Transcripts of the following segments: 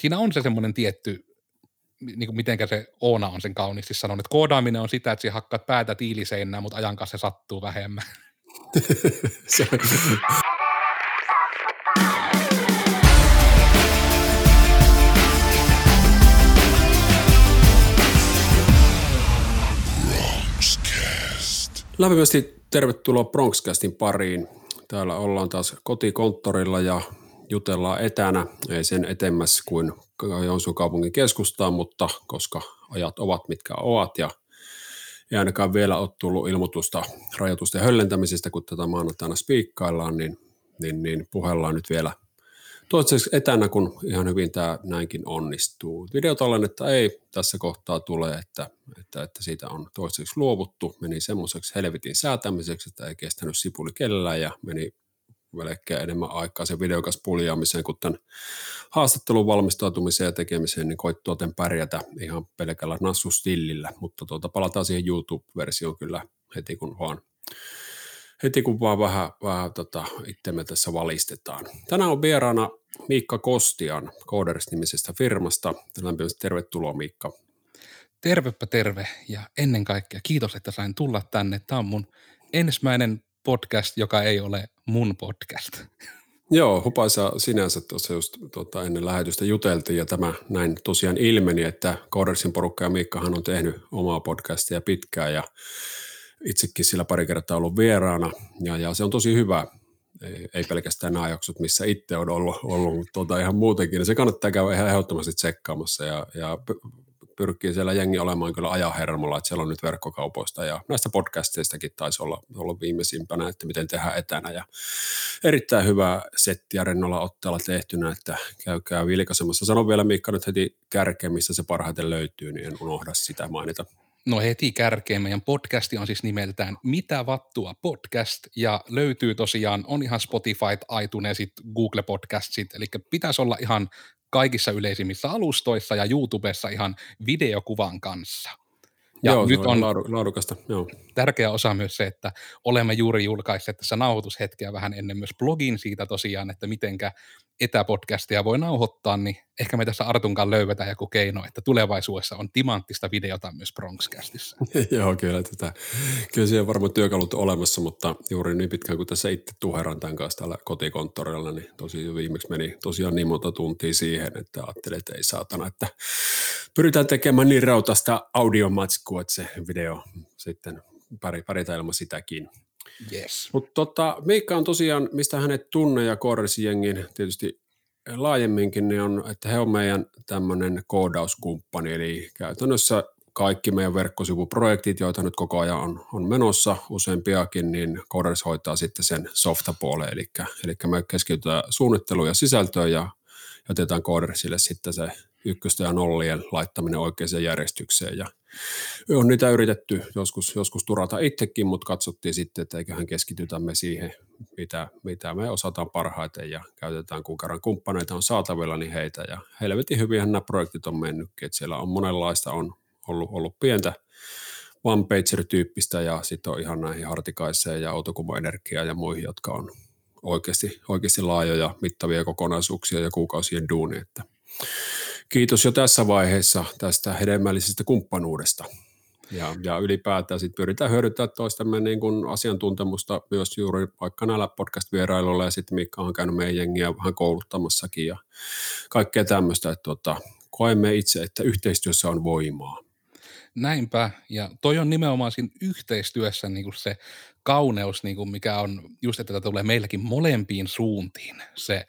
siinä on se semmoinen tietty, niin kuin mitenkä se Oona on sen kauniisti sanonut, että koodaaminen on sitä, että sinä hakkaat päätä tiiliseinään, mutta ajan kanssa se sattuu vähemmän. se, Lämpimästi tervetuloa Bronxcastin pariin. Täällä ollaan taas kotikonttorilla ja jutellaan etänä, ei sen etemmäs kuin Joensuun kaupungin keskustaan, mutta koska ajat ovat mitkä ovat ja ei ainakaan vielä ole tullut ilmoitusta rajoitusten höllentämisestä, kun tätä maanantaina spiikkaillaan, niin, niin, niin puhellaan nyt vielä – toistaiseksi etänä, kun ihan hyvin tämä näinkin onnistuu. Videotallennetta ei tässä kohtaa tule, että, että, että siitä on toistaiseksi luovuttu. Meni semmoiseksi helvetin säätämiseksi, että ei kestänyt sipuli kellään ja meni melkein enemmän aikaa sen videokas puljaamiseen kuin tämän haastattelun valmistautumiseen ja tekemiseen, niin koittuoten pärjätä ihan pelkällä nassustillillä, mutta tuota, palataan siihen YouTube-versioon kyllä heti kun vaan heti kun vaan vähän, vähän tota, itsemme tässä valistetaan. Tänään on vieraana Miikka Kostian Coders-nimisestä firmasta. Lämpimästi tervetuloa Miikka. Tervepä terve ja ennen kaikkea kiitos, että sain tulla tänne. Tämä on mun ensimmäinen podcast, joka ei ole mun podcast. Joo, hupaisa sinänsä tuossa just tuota, ennen lähetystä juteltiin ja tämä näin tosiaan ilmeni, että Codersin porukka ja Miikkahan on tehnyt omaa podcastia pitkään ja itsekin sillä pari kertaa ollut vieraana ja, ja se on tosi hyvä. Ei, ei pelkästään nämä jaksot, missä itse on ollut, ollut tuota ihan muutenkin. Se kannattaa käydä ihan ehdottomasti tsekkaamassa ja, ja pyrkii siellä jengi olemaan kyllä ajahermolla, että siellä on nyt verkkokaupoista ja näistä podcasteistakin taisi olla, olla viimeisimpänä, että miten tehdään etänä ja erittäin hyvä setti ja rennolla otteella tehtynä, että käykää vilkaisemassa. Sanon vielä Miikka nyt heti kärkeen, missä se parhaiten löytyy, niin en unohda sitä mainita. No heti kärkeen meidän podcasti on siis nimeltään Mitä vattua podcast ja löytyy tosiaan, on ihan Spotify, iTunesit, Google Podcastsit, eli pitäisi olla ihan kaikissa yleisimmissä alustoissa ja YouTubessa ihan videokuvan kanssa. Ja joo, nyt on laadukasta. Joo. tärkeä osa myös se, että olemme juuri julkaisseet tässä nauhoitushetkeä vähän ennen myös blogin siitä tosiaan, että mitenkä etäpodcastia voi nauhoittaa, niin ehkä me tässä Artunkaan löyvetään joku keino, että tulevaisuudessa on timanttista videota myös Bronxcastissa. Joo, kyllä, tätä, kyllä on varmaan työkalut olemassa, mutta juuri niin pitkään kuin tässä itse tuheran tämän kanssa täällä kotikonttorilla, niin tosi viimeksi meni tosiaan niin monta tuntia siihen, että ajattelin, että ei saatana, että pyritään tekemään niin rautasta audiomatskua, että se video sitten pari ilman sitäkin. Yes. Mutta tota, Miikka on tosiaan, mistä hänet tunne ja Korsi-jengin tietysti laajemminkin, niin on, että he on meidän tämmöinen koodauskumppani, eli käytännössä kaikki meidän verkkosivuprojektit, joita nyt koko ajan on, on menossa, useampiakin, niin Coders hoitaa sitten sen softapuoleen, eli, eli me keskitytään suunnitteluun ja sisältöön ja jätetään Codersille sitten se ykköstä ja nollien laittaminen oikeaan järjestykseen. Ja on niitä yritetty joskus, joskus turata itsekin, mutta katsottiin sitten, että eiköhän keskitytä me siihen, mitä, mitä me osataan parhaiten ja käytetään, kun kerran kumppaneita on saatavilla, niin heitä. Ja helvetin hyvinhän nämä projektit on mennytkin, että siellä on monenlaista, on ollut, ollut pientä one-pager-tyyppistä ja sitten on ihan näihin hartikaiseen ja autokumoenergiaa ja muihin, jotka on oikeasti, oikeasti laajoja, mittavia kokonaisuuksia ja kuukausien duuni, että kiitos jo tässä vaiheessa tästä hedelmällisestä kumppanuudesta. Ja, ja ylipäätään sitten pyritään hyödyntämään toistamme niin kuin asiantuntemusta myös juuri vaikka näillä podcast-vierailuilla ja sitten Mikka on käynyt meidän jengiä vähän kouluttamassakin ja kaikkea tämmöistä, että tuota, koemme itse, että yhteistyössä on voimaa. Näinpä, ja toi on nimenomaan siinä yhteistyössä niin kuin se kauneus, niin kuin mikä on just, että tätä tulee meilläkin molempiin suuntiin. Se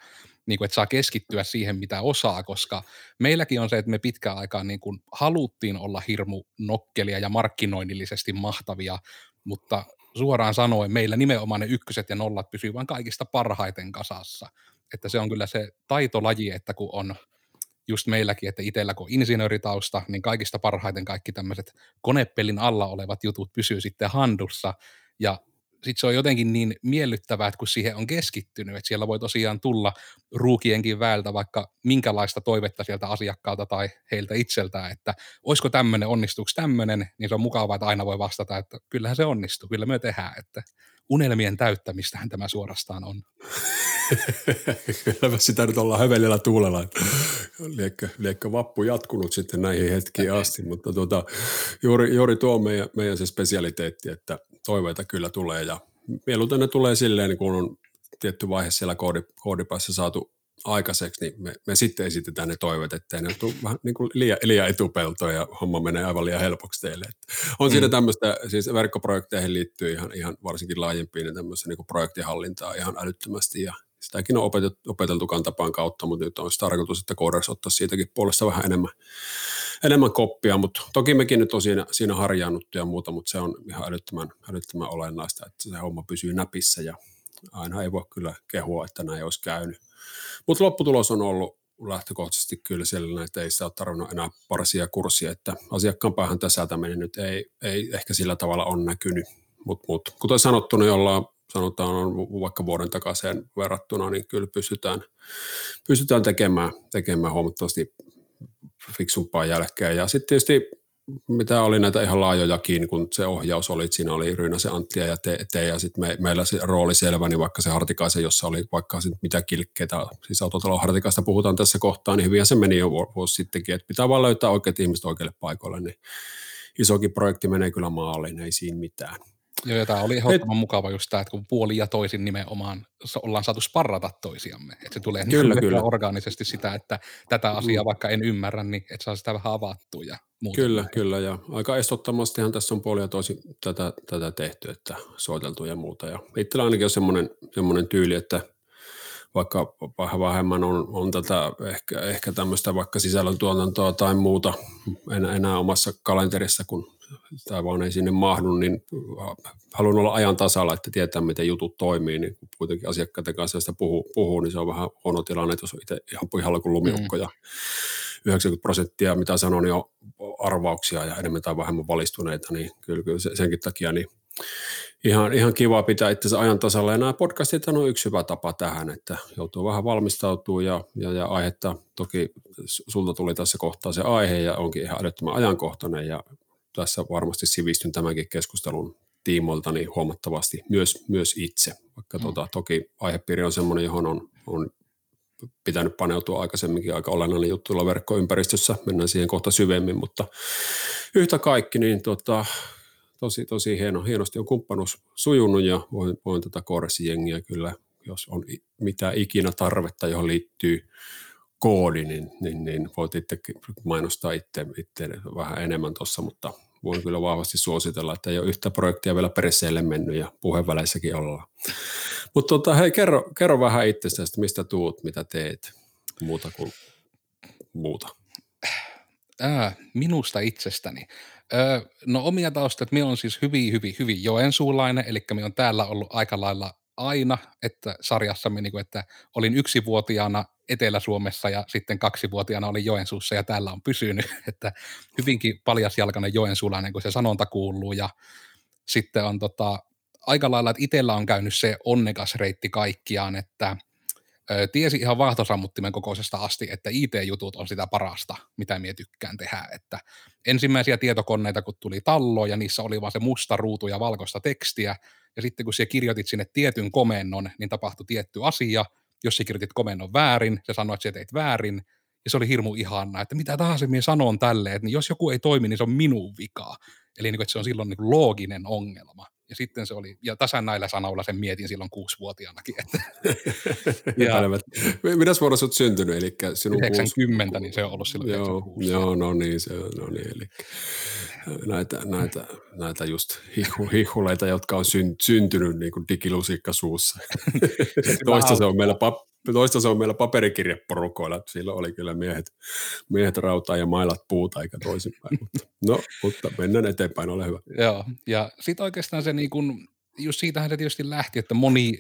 niin kuin, että saa keskittyä siihen, mitä osaa, koska meilläkin on se, että me pitkään aikaa niin kuin haluttiin olla hirmu nokkelia ja markkinoinnillisesti mahtavia, mutta suoraan sanoen meillä nimenomaan ne ykköset ja nollat pysyvät vain kaikista parhaiten kasassa. Että se on kyllä se taitolaji, että kun on just meilläkin, että itsellä kun insinööritausta, niin kaikista parhaiten kaikki tämmöiset konepelin alla olevat jutut pysyy sitten handussa, ja sitten se on jotenkin niin miellyttävää, että kun siihen on keskittynyt, että siellä voi tosiaan tulla ruukienkin väältä vaikka minkälaista toivetta sieltä asiakkaalta tai heiltä itseltään, että olisiko tämmöinen, onnistuuko tämmöinen, niin se on mukavaa, että aina voi vastata, että kyllähän se onnistuu, kyllä me tehdään, että unelmien täyttämistähän tämä suorastaan on. kyllä sitä nyt ollaan hövelillä tuulella, että liekkä, liekkä vappu jatkunut sitten näihin hetkiin asti, mutta tuota, juuri, juuri tuo on meidän, meidän se spesialiteetti, että toiveita kyllä tulee ja mieluiten ne tulee silleen, kun on tietty vaihe siellä koodi, koodipäässä saatu aikaiseksi, niin me, me sitten esitetään ne toiveet, ettei ne tule vähän niin kuin liian, liian etupeltoa ja homma menee aivan liian helpoksi teille. Että on mm. siinä tämmöistä, siis verkkoprojekteihin liittyy ihan, ihan varsinkin laajempiin tämmöistä niin projektihallintaa ihan älyttömästi ja sitäkin on opeteltu, opeteltu kantapaan kautta, mutta nyt on tarkoitus, että kooders ottaa siitäkin puolesta vähän enemmän, enemmän koppia, mutta toki mekin nyt on siinä, siinä harjaannuttu ja muuta, mutta se on ihan älyttömän, älyttömän olennaista, että se homma pysyy näpissä ja aina ei voi kyllä kehua, että näin olisi käynyt. Mutta lopputulos on ollut lähtökohtaisesti kyllä sellainen, että ei sitä ole tarvinnut enää parsia kurssia, että asiakkaan päähän täsältäminen nyt ei, ei ehkä sillä tavalla on näkynyt. Mutta mut, kuten sanottu, niin ollaan sanotaan on vaikka vuoden takaisin verrattuna, niin kyllä pystytään, pystytään tekemään, tekemään huomattavasti fiksumpaa jälkeen. Ja sitten tietysti mitä oli näitä ihan laajojakin, kun se ohjaus oli, siinä oli se Anttia ja te, te ja sitten me, meillä se rooli selvä, niin vaikka se Hartikaisen, jossa oli vaikka sit mitä kilkkeitä, siis autotalon Hartikaista puhutaan tässä kohtaa, niin hyvin se meni jo vuosi sittenkin, että pitää vaan löytää oikeat ihmiset oikeille paikoille, niin isokin projekti menee kyllä maaliin, ei siinä mitään. Joo, ja tämä oli ehdottoman Et, mukava just tämä, että kun puoli ja toisin nimenomaan ollaan saatu sparrata toisiamme. Että se tulee kyllä, niin kyllä. orgaanisesti sitä, että tätä asiaa mm. vaikka en ymmärrä, niin että saa sitä vähän avattua ja muuta. Kyllä, kyllä. Ja aika estottomastihan tässä on puoli ja toisin tätä, tätä tehty, että soiteltu ja muuta. Ja itsellä ainakin on semmoinen, semmoinen tyyli, että vaikka vähän vähemmän on, on tätä ehkä, ehkä tämmöistä vaikka sisällöntuotantoa tai muuta enää, enää omassa kalenterissa, kun tämä vaan ei sinne mahdu, niin haluan olla ajan tasalla, että tietää, miten jutut toimii, niin kun kuitenkin asiakkaiden kanssa sitä puhuu, puhuu niin se on vähän huono tilanne, että jos on itse ihan pihalla kuin lumiukko mm. ja 90 prosenttia, mitä sanon, niin on arvauksia ja enemmän tai vähemmän valistuneita, niin kyllä, kyllä senkin takia niin ihan, ihan kiva pitää itse ajan tasalla. Ja nämä podcastit on yksi hyvä tapa tähän, että joutuu vähän valmistautumaan ja, ja, ja aihetta, toki sulta tuli tässä kohtaa se aihe ja onkin ihan älyttömän ajankohtainen ja tässä varmasti sivistyn tämänkin keskustelun tiimoilta niin huomattavasti myös, myös itse, vaikka mm. tota, toki aihepiiri on sellainen, johon on, on pitänyt paneutua aikaisemminkin aika olennainen juttu tuolla verkkoympäristössä, mennään siihen kohta syvemmin, mutta yhtä kaikki, niin tota, tosi, tosi hieno, hienosti on kumppanuus sujunut ja voin, voin tätä tota jengiä kyllä, jos on mitä ikinä tarvetta, johon liittyy koodi, niin, niin, niin voit itse mainostaa itse, itse vähän enemmän tuossa, mutta voin kyllä vahvasti suositella, että ei ole yhtä projektia vielä peresseelle mennyt ja puheenväleissäkin ollaan. Mutta tota, hei, kerro, kerro vähän itsestäsi, mistä tuut, mitä teet, muuta kuin muuta. Ää, minusta itsestäni. Öö, no omia taustat, minä on siis hyvin, hyvin, hyvin joensuulainen, eli minä on täällä ollut aika lailla aina, että sarjassamme, niin kuin, että olin yksivuotiaana Etelä-Suomessa ja sitten kaksivuotiaana olin Joensuussa ja täällä on pysynyt, että hyvinkin paljasjalkainen joensuulainen, kun se sanonta kuuluu. Ja sitten on tota, aika lailla, että itsellä on käynyt se onnekas reitti kaikkiaan, että tiesi ihan vaahtosammuttimen kokoisesta asti, että IT-jutut on sitä parasta, mitä minä tykkään tehdä, että ensimmäisiä tietokoneita, kun tuli tallo ja niissä oli vaan se musta ruutu ja valkoista tekstiä, ja sitten kun siellä kirjoitit sinne tietyn komennon, niin tapahtui tietty asia, jos sä kirjoitit komennon väärin, se sanoi, että sä teit väärin, ja se oli hirmu ihanna, että mitä tahansa minä sanon tälleen, että jos joku ei toimi, niin se on minun vika. Eli niin että se on silloin niin looginen ongelma. Ja sitten se oli, ja tasan näillä sanoilla sen mietin silloin kuusivuotiaanakin. Että, ja, Mitäs vuonna olet syntynyt? Eli sinun 90, kuusi... niin se on ollut silloin joo, joo, no niin, se, no niin, eli näitä, näitä, näitä just hihuleita, jotka on syntynyt niin kuin digilusikka suussa. Toista se on meillä pap, toista se on meillä paperikirjeporukoilla, silloin oli kyllä miehet, miehet rautaa ja mailat puuta eikä toisinpäin. mutta, no, mutta mennään eteenpäin, ole hyvä. Joo, ja sitten oikeastaan se niin kuin, just siitähän se tietysti lähti, että moni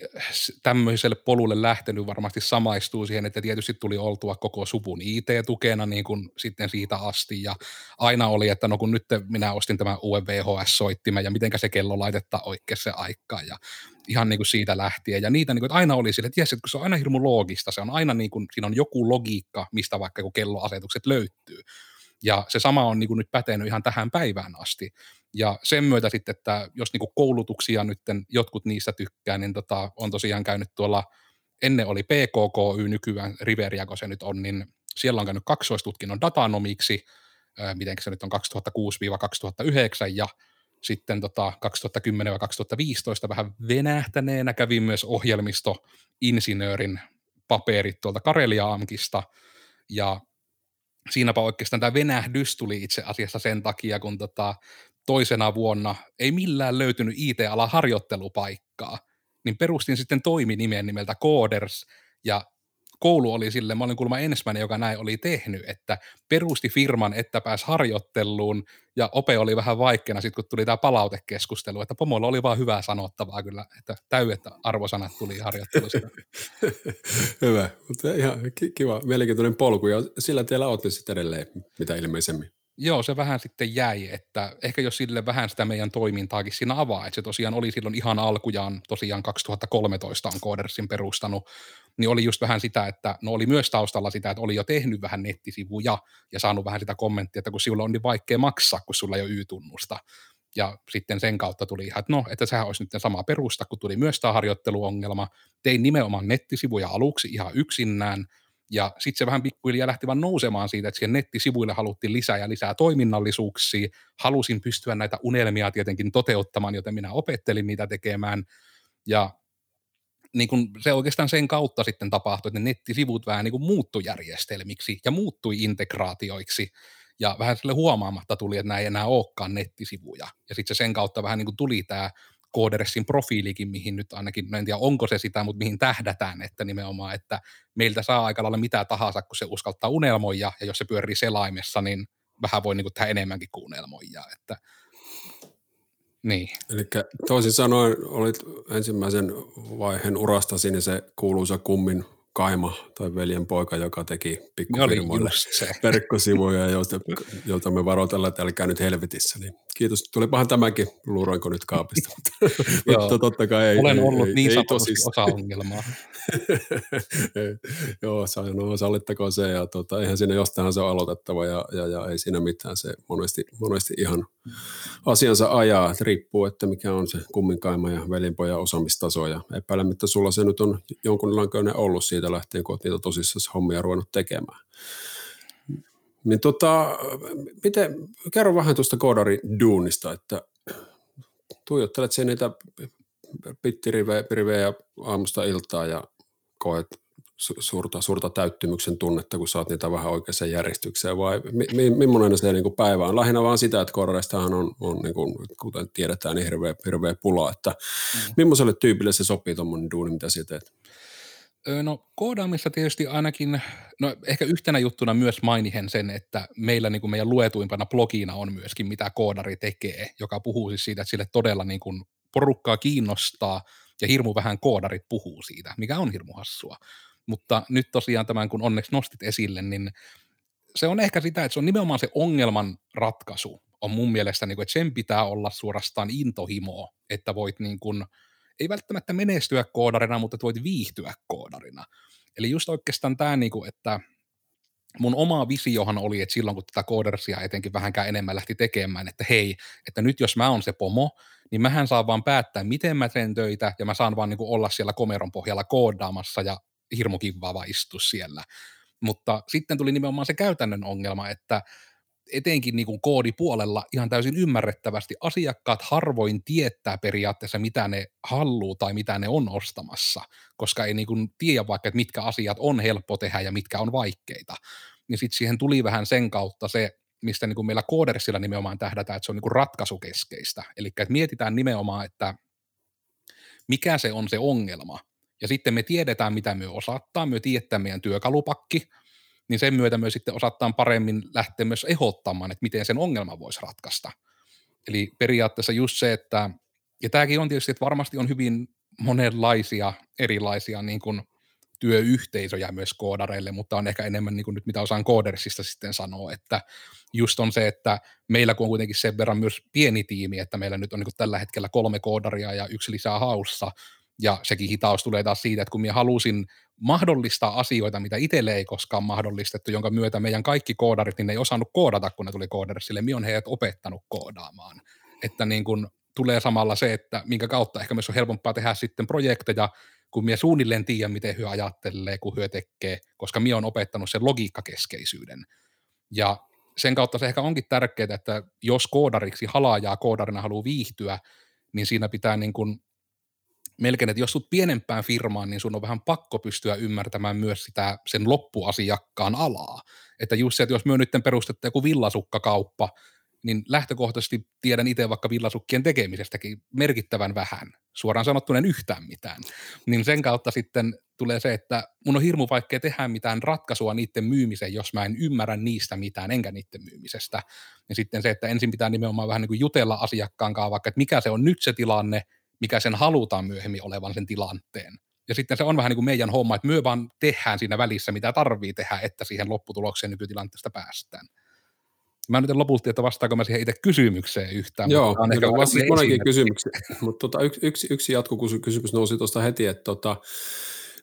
tämmöiselle polulle lähtenyt varmasti samaistuu siihen, että tietysti tuli oltua koko suvun IT-tukena niin kuin sitten siitä asti ja aina oli, että no kun nyt minä ostin tämän uuden VHS-soittimen ja mitenkä se kello laitetta oikeassa aikaan ja ihan niin kuin siitä lähtien ja niitä niin kuin, että aina oli sille, että jes, että kun se on aina hirmu loogista, se on aina niin kuin, siinä on joku logiikka, mistä vaikka kun kelloasetukset löytyy. Ja se sama on niin kuin nyt pätenyt ihan tähän päivään asti. Ja sen myötä sitten, että jos niin kuin koulutuksia nyt jotkut niistä tykkää, niin tota, on tosiaan käynyt tuolla, ennen oli PKKY, nykyään Riveria, kun se nyt on, niin Siellä on käynyt kaksoistutkinnon datanomiksi, miten se nyt on 2006-2009, ja sitten tota 2010-2015 vähän venähtäneenä kävin myös ohjelmistoinsinöörin paperit tuolta Karelia Amkista, ja siinäpä oikeastaan tämä venähdys tuli itse asiassa sen takia, kun tota, toisena vuonna ei millään löytynyt IT-alan harjoittelupaikkaa, niin perustin sitten toiminimen nimeltä Coders, ja koulu oli sille, mä olin kuulemma ensimmäinen, joka näin oli tehnyt, että perusti firman, että pääsi harjoitteluun, ja ope oli vähän vaikeana sitten, kun tuli tämä palautekeskustelu, että pomolla oli vaan hyvää sanottavaa kyllä, että täydet arvosanat tuli harjoittelusta. Hyvä, mutta ihan kiva, mielenkiintoinen polku, ja sillä teillä olette sitten edelleen mitä ilmeisemmin. Joo, se vähän sitten jäi, että ehkä jos sille vähän sitä meidän toimintaakin siinä avaa, että se tosiaan oli silloin ihan alkujaan, tosiaan 2013 on Codersin perustanut, niin oli just vähän sitä, että no oli myös taustalla sitä, että oli jo tehnyt vähän nettisivuja ja saanut vähän sitä kommenttia, että kun sinulla on niin vaikea maksaa, kun sulla ei ole Y-tunnusta. Ja sitten sen kautta tuli ihan, että no, että sehän olisi nyt sama perusta, kun tuli myös tämä harjoitteluongelma. Tein nimenomaan nettisivuja aluksi ihan yksinään, ja sitten se vähän pikkuhiljaa lähti vaan nousemaan siitä, että siihen nettisivuille haluttiin lisää ja lisää toiminnallisuuksia. Halusin pystyä näitä unelmia tietenkin toteuttamaan, joten minä opettelin niitä tekemään. Ja niin kun se oikeastaan sen kautta sitten tapahtui, että ne nettisivut vähän niin kuin muuttui järjestelmiksi ja muuttui integraatioiksi. Ja vähän sille huomaamatta tuli, että nämä ei enää olekaan nettisivuja. Ja sitten se sen kautta vähän niin kuin tuli tämä Codersin profiilikin, mihin nyt ainakin, no en tiedä onko se sitä, mutta mihin tähdätään, että nimenomaan, että meiltä saa aika lailla mitä tahansa, kun se uskaltaa unelmoida, ja jos se pyörii selaimessa, niin vähän voi niin kuin tehdä enemmänkin kuin unelmoida, että niin. Eli toisin sanoen olit ensimmäisen vaiheen urastasi, niin se kuuluisa kummin kaima tai veljen poika, joka teki pikkufirmoille verkkosivuja, joita, joita me varoitellaan, että älkää nyt helvetissä. Niin kiitos. Tulipahan tämäkin, luuroinko nyt kaapista. mutta totta kai ei. Olen ollut ei, niin ei osa ongelmaa. Joo, no, sallittakoon se. Ja tota, eihän siinä jostain se on aloitettava ja, ja, ja, ei siinä mitään. Se monesti, monesti ihan asiansa ajaa. Että riippuu, että mikä on se kumminkaima ja veljenpojan osaamistaso. Ja epäilemättä sulla se nyt on jonkunlainen ollut siitä lähtien, kun olet niitä tosissaan hommia ruvennut tekemään. Niin tota, miten, kerro vähän tuosta koodari duunista, että tuijottelet sen niitä pittirivejä aamusta iltaa ja koet suurta, suurta täyttymyksen tunnetta, kun saat niitä vähän oikeaan järjestykseen, vai mi, mi, millainen se niin kuin päivä on? Lähinnä vaan sitä, että koodareistahan on, on niin kuin, kuten tiedetään, niin hirveä, hirveä pula, että mm. millaiselle tyypille se sopii tuommoinen duuni, mitä sinä teet? No koodaamissa tietysti ainakin, no ehkä yhtenä juttuna myös mainihen sen, että meillä niin kuin meidän luetuimpana blogina on myöskin mitä koodari tekee, joka puhuu siis siitä, että sille todella niin kuin porukkaa kiinnostaa ja hirmu vähän koodarit puhuu siitä, mikä on hirmu hassua. Mutta nyt tosiaan tämän, kun onneksi nostit esille, niin se on ehkä sitä, että se on nimenomaan se ongelman ratkaisu on mun mielestä, niin kuin, että sen pitää olla suorastaan intohimoa, että voit niin kuin, ei välttämättä menestyä koodarina, mutta voit viihtyä koodarina. Eli just oikeastaan tämä, niin kuin, että mun oma visiohan oli, että silloin kun tätä koodersia etenkin vähänkään enemmän lähti tekemään, että hei, että nyt jos mä oon se pomo, niin mähän saan vaan päättää, miten mä teen töitä, ja mä saan vaan niin kuin olla siellä komeron pohjalla koodaamassa, ja hirmu kivaa istua siellä. Mutta sitten tuli nimenomaan se käytännön ongelma, että etenkin niin kuin koodipuolella ihan täysin ymmärrettävästi asiakkaat harvoin tietää periaatteessa, mitä ne halluu tai mitä ne on ostamassa, koska ei niin kuin tiedä vaikka, että mitkä asiat on helppo tehdä ja mitkä on vaikeita. Niin sitten siihen tuli vähän sen kautta se, mistä niin kuin meillä koodersilla nimenomaan tähdätään, että se on niin kuin ratkaisukeskeistä. Eli että mietitään nimenomaan, että mikä se on se ongelma, ja sitten me tiedetään, mitä me osattaa, me tiedetään meidän työkalupakki, niin sen myötä myös sitten osataan paremmin lähteä myös ehdottamaan, että miten sen ongelman voisi ratkaista. Eli periaatteessa just se, että, ja tämäkin on tietysti, että varmasti on hyvin monenlaisia erilaisia niin kuin työyhteisöjä myös koodareille, mutta on ehkä enemmän niin kuin nyt mitä osaan koodersista sitten sanoa, että just on se, että meillä kun on kuitenkin sen verran myös pieni tiimi, että meillä nyt on niin kuin tällä hetkellä kolme koodaria ja yksi lisää haussa, ja sekin hitaus tulee taas siitä, että kun minä halusin mahdollistaa asioita, mitä itselle ei koskaan mahdollistettu, jonka myötä meidän kaikki koodarit, niin ne ei osannut koodata, kun ne tuli koodarsille. Minä on heidät opettanut koodaamaan. Että niin kun tulee samalla se, että minkä kautta ehkä myös on helpompaa tehdä sitten projekteja, kun minä suunnilleen tiedän, miten hyö ajattelee, kun hyö tekee, koska minä on opettanut sen logiikkakeskeisyyden. Ja sen kautta se ehkä onkin tärkeää, että jos koodariksi halaajaa koodarina haluaa viihtyä, niin siinä pitää niin kuin melkein, että jos sut pienempään firmaan, niin sun on vähän pakko pystyä ymmärtämään myös sitä sen loppuasiakkaan alaa. Että just se, että jos myö nyt perustette joku villasukkakauppa, niin lähtökohtaisesti tiedän itse vaikka villasukkien tekemisestäkin merkittävän vähän, suoraan sanottuna en yhtään mitään. Niin sen kautta sitten tulee se, että mun on hirmu vaikea tehdä mitään ratkaisua niiden myymiseen, jos mä en ymmärrä niistä mitään, enkä niiden myymisestä. Ja sitten se, että ensin pitää nimenomaan vähän niin kuin jutella asiakkaan kanssa, vaikka että mikä se on nyt se tilanne, mikä sen halutaan myöhemmin olevan sen tilanteen. Ja sitten se on vähän niin kuin meidän homma, että myö vaan tehdään siinä välissä, mitä tarvii tehdä, että siihen lopputulokseen nykytilanteesta päästään. Mä nyt en lopulta, että vastaako mä siihen itse kysymykseen yhtään. Joo, mutta ehkä vastasit monenkin kysymyksiä, mutta tota, yksi, yksi, yksi jatkokysymys nousi tuosta heti, että tota,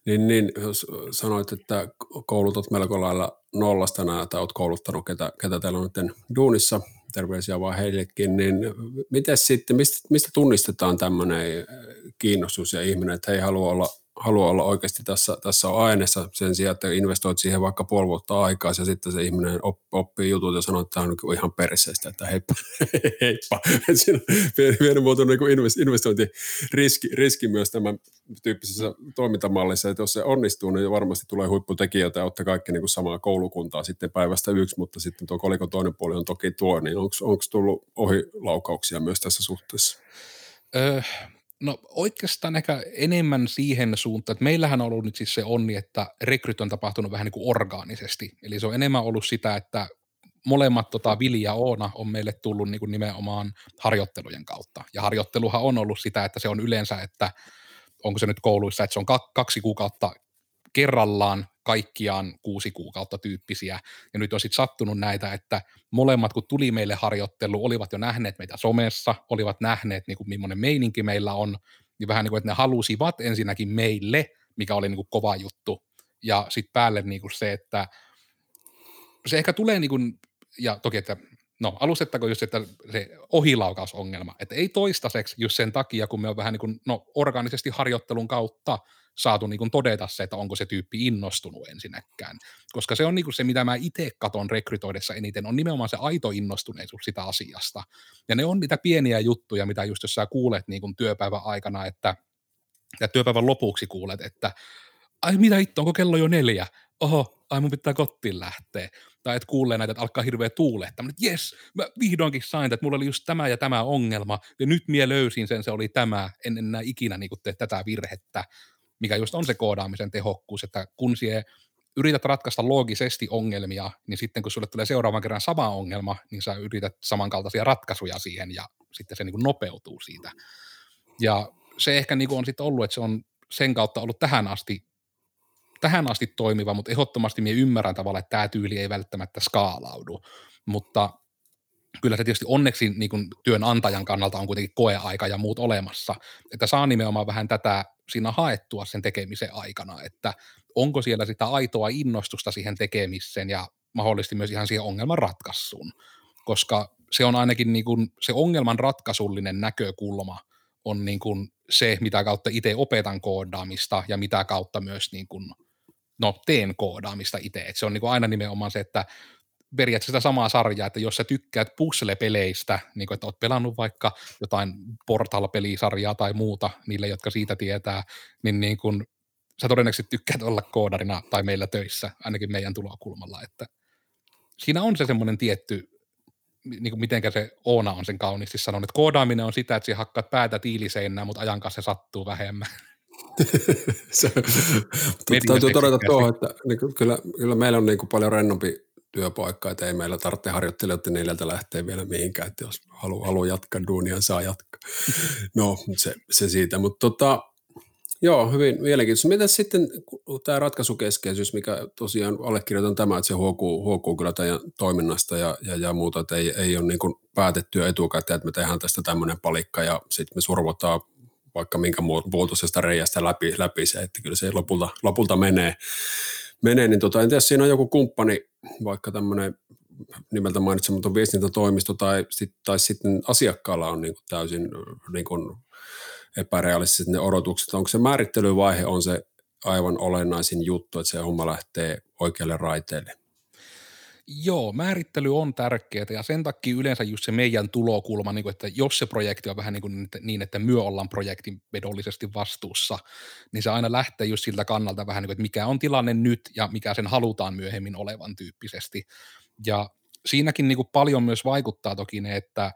niin, niin, jos sanoit, että koulutat melko lailla nollasta nämä, tai olet kouluttanut, ketä, ketä teillä on nyt duunissa, terveisiä vaan heillekin, niin miten sitten, mistä, mistä tunnistetaan tämmöinen kiinnostus ja ihminen, että he ei halua olla haluaa olla oikeasti tässä, tässä on aineessa sen sijaan, että investoit siihen vaikka puoli vuotta aikaa ja sitten se ihminen oppii jutut ja sanoo, että tämä on niin ihan perseestä, että heippa, heippa. Siinä on pienimuotoinen niin investointiriski riski myös tämän tyyppisessä toimintamallissa, että jos se onnistuu, niin varmasti tulee huipputekijöitä ja ottaa kaikki niin kuin samaa koulukuntaa sitten päivästä yksi, mutta sitten tuo kolikon toinen puoli on toki tuo, niin onko tullut ohilaukauksia myös tässä suhteessa? Öö, No oikeastaan ehkä enemmän siihen suuntaan, että meillähän on ollut nyt siis se onni, että rekryt on tapahtunut vähän niin kuin orgaanisesti. Eli se on enemmän ollut sitä, että molemmat tota, Vili ja Oona on meille tullut niin kuin nimenomaan harjoittelujen kautta. Ja harjoitteluhan on ollut sitä, että se on yleensä, että onko se nyt kouluissa, että se on kaksi kuukautta kerrallaan kaikkiaan kuusi kuukautta tyyppisiä. Ja nyt on sitten sattunut näitä, että molemmat, kun tuli meille harjoittelu, olivat jo nähneet meitä somessa, olivat nähneet, niin kuin, millainen meininki meillä on, niin vähän niin kuin, että ne halusivat ensinnäkin meille, mikä oli niin kuin kova juttu. Ja sitten päälle niin kuin se, että se ehkä tulee niin kuin, ja toki, että no alustettako just, että se ohilaukausongelma, että ei toistaiseksi just sen takia, kun me on vähän niin kuin, no organisesti harjoittelun kautta saatu niin kuin todeta se, että onko se tyyppi innostunut ensinnäkään. Koska se on niin kuin se, mitä mä itse katon rekrytoidessa eniten, on nimenomaan se aito innostuneisuus sitä asiasta. Ja ne on niitä pieniä juttuja, mitä just jos sä kuulet niin kuin työpäivän aikana, että ja työpäivän lopuksi kuulet, että ai mitä hitto, onko kello jo neljä? Oho, ai mun pitää kotiin lähteä. Tai että kuulee näitä, että alkaa hirveä tuule, että jes, mä vihdoinkin sain, että mulla oli just tämä ja tämä ongelma, ja nyt mie löysin sen, se oli tämä, en enää ikinä niin tee tätä virhettä mikä just on se koodaamisen tehokkuus, että kun sie yrität ratkaista loogisesti ongelmia, niin sitten kun sulle tulee seuraavan kerran sama ongelma, niin sä yrität samankaltaisia ratkaisuja siihen ja sitten se niin kuin nopeutuu siitä. Ja se ehkä niin kuin on sitten ollut, että se on sen kautta ollut tähän asti, tähän asti toimiva, mutta ehdottomasti minä ymmärrän tavalla, että tämä tyyli ei välttämättä skaalaudu, mutta kyllä se tietysti onneksi niin kuin työnantajan kannalta on kuitenkin koeaika ja muut olemassa, että saa nimenomaan vähän tätä siinä haettua sen tekemisen aikana, että onko siellä sitä aitoa innostusta siihen tekemiseen ja mahdollisesti myös ihan siihen ongelman ratkaisuun, koska se on ainakin niin kuin se ongelman ratkaisullinen näkökulma on niin kuin se, mitä kautta itse opetan koodaamista ja mitä kautta myös niin kuin, no, teen koodaamista itse. Et se on niin kuin aina nimenomaan se, että periaatteessa sitä samaa sarjaa, että jos sä tykkäät puzzle-peleistä, niin kuin, että oot pelannut vaikka jotain Portal-pelisarjaa tai muuta, niille, jotka siitä tietää, niin, niin kuin, sä todennäköisesti tykkäät olla koodarina tai meillä töissä, ainakin meidän tulokulmalla, että siinä on se semmoinen tietty, niin kuin mitenkä se Oona on sen kauniisti sanonut, että koodaaminen on sitä, että sä hakkaat päätä tiiliseinään, mutta ajan kanssa se sattuu vähemmän. se, täytyy todeta tuohon, että niin kyllä, kyllä meillä on niin kuin paljon rennompi työpaikka, että ei meillä tarvitse harjoittelijoiden neljältä lähteä vielä mihinkään, että jos haluaa halu jatkaa duunia, saa jatkaa. No, se, se siitä, mutta tota, joo, hyvin mielenkiintoista. Miten sitten tämä ratkaisukeskeisyys, mikä tosiaan allekirjoitan tämä, että se huokuu, huokuu kyllä teidän toiminnasta ja, ja, ja muuta, että ei, ei ole niin kuin päätettyä etukäteen, että me tehdään tästä tämmöinen palikka ja sitten me survotaan vaikka minkä muotoisesta reiästä läpi, läpi se, että kyllä se lopulta, lopulta menee menee, niin tota, en tiedä, siinä on joku kumppani, vaikka tämmöinen nimeltä mainitsematon viestintätoimisto tai, sit, tai sitten asiakkaalla on niin kuin täysin niin kuin epärealistiset ne odotukset. Onko se määrittelyvaihe on se aivan olennaisin juttu, että se homma lähtee oikealle raiteelle? Joo, määrittely on tärkeää ja sen takia yleensä just se meidän tulokulma, niin kuin, että jos se projekti on vähän niin, kuin niin, että myö ollaan projektin vedollisesti vastuussa, niin se aina lähtee just siltä kannalta vähän niin kuin, että mikä on tilanne nyt ja mikä sen halutaan myöhemmin olevan tyyppisesti. Ja siinäkin niin kuin paljon myös vaikuttaa toki ne, että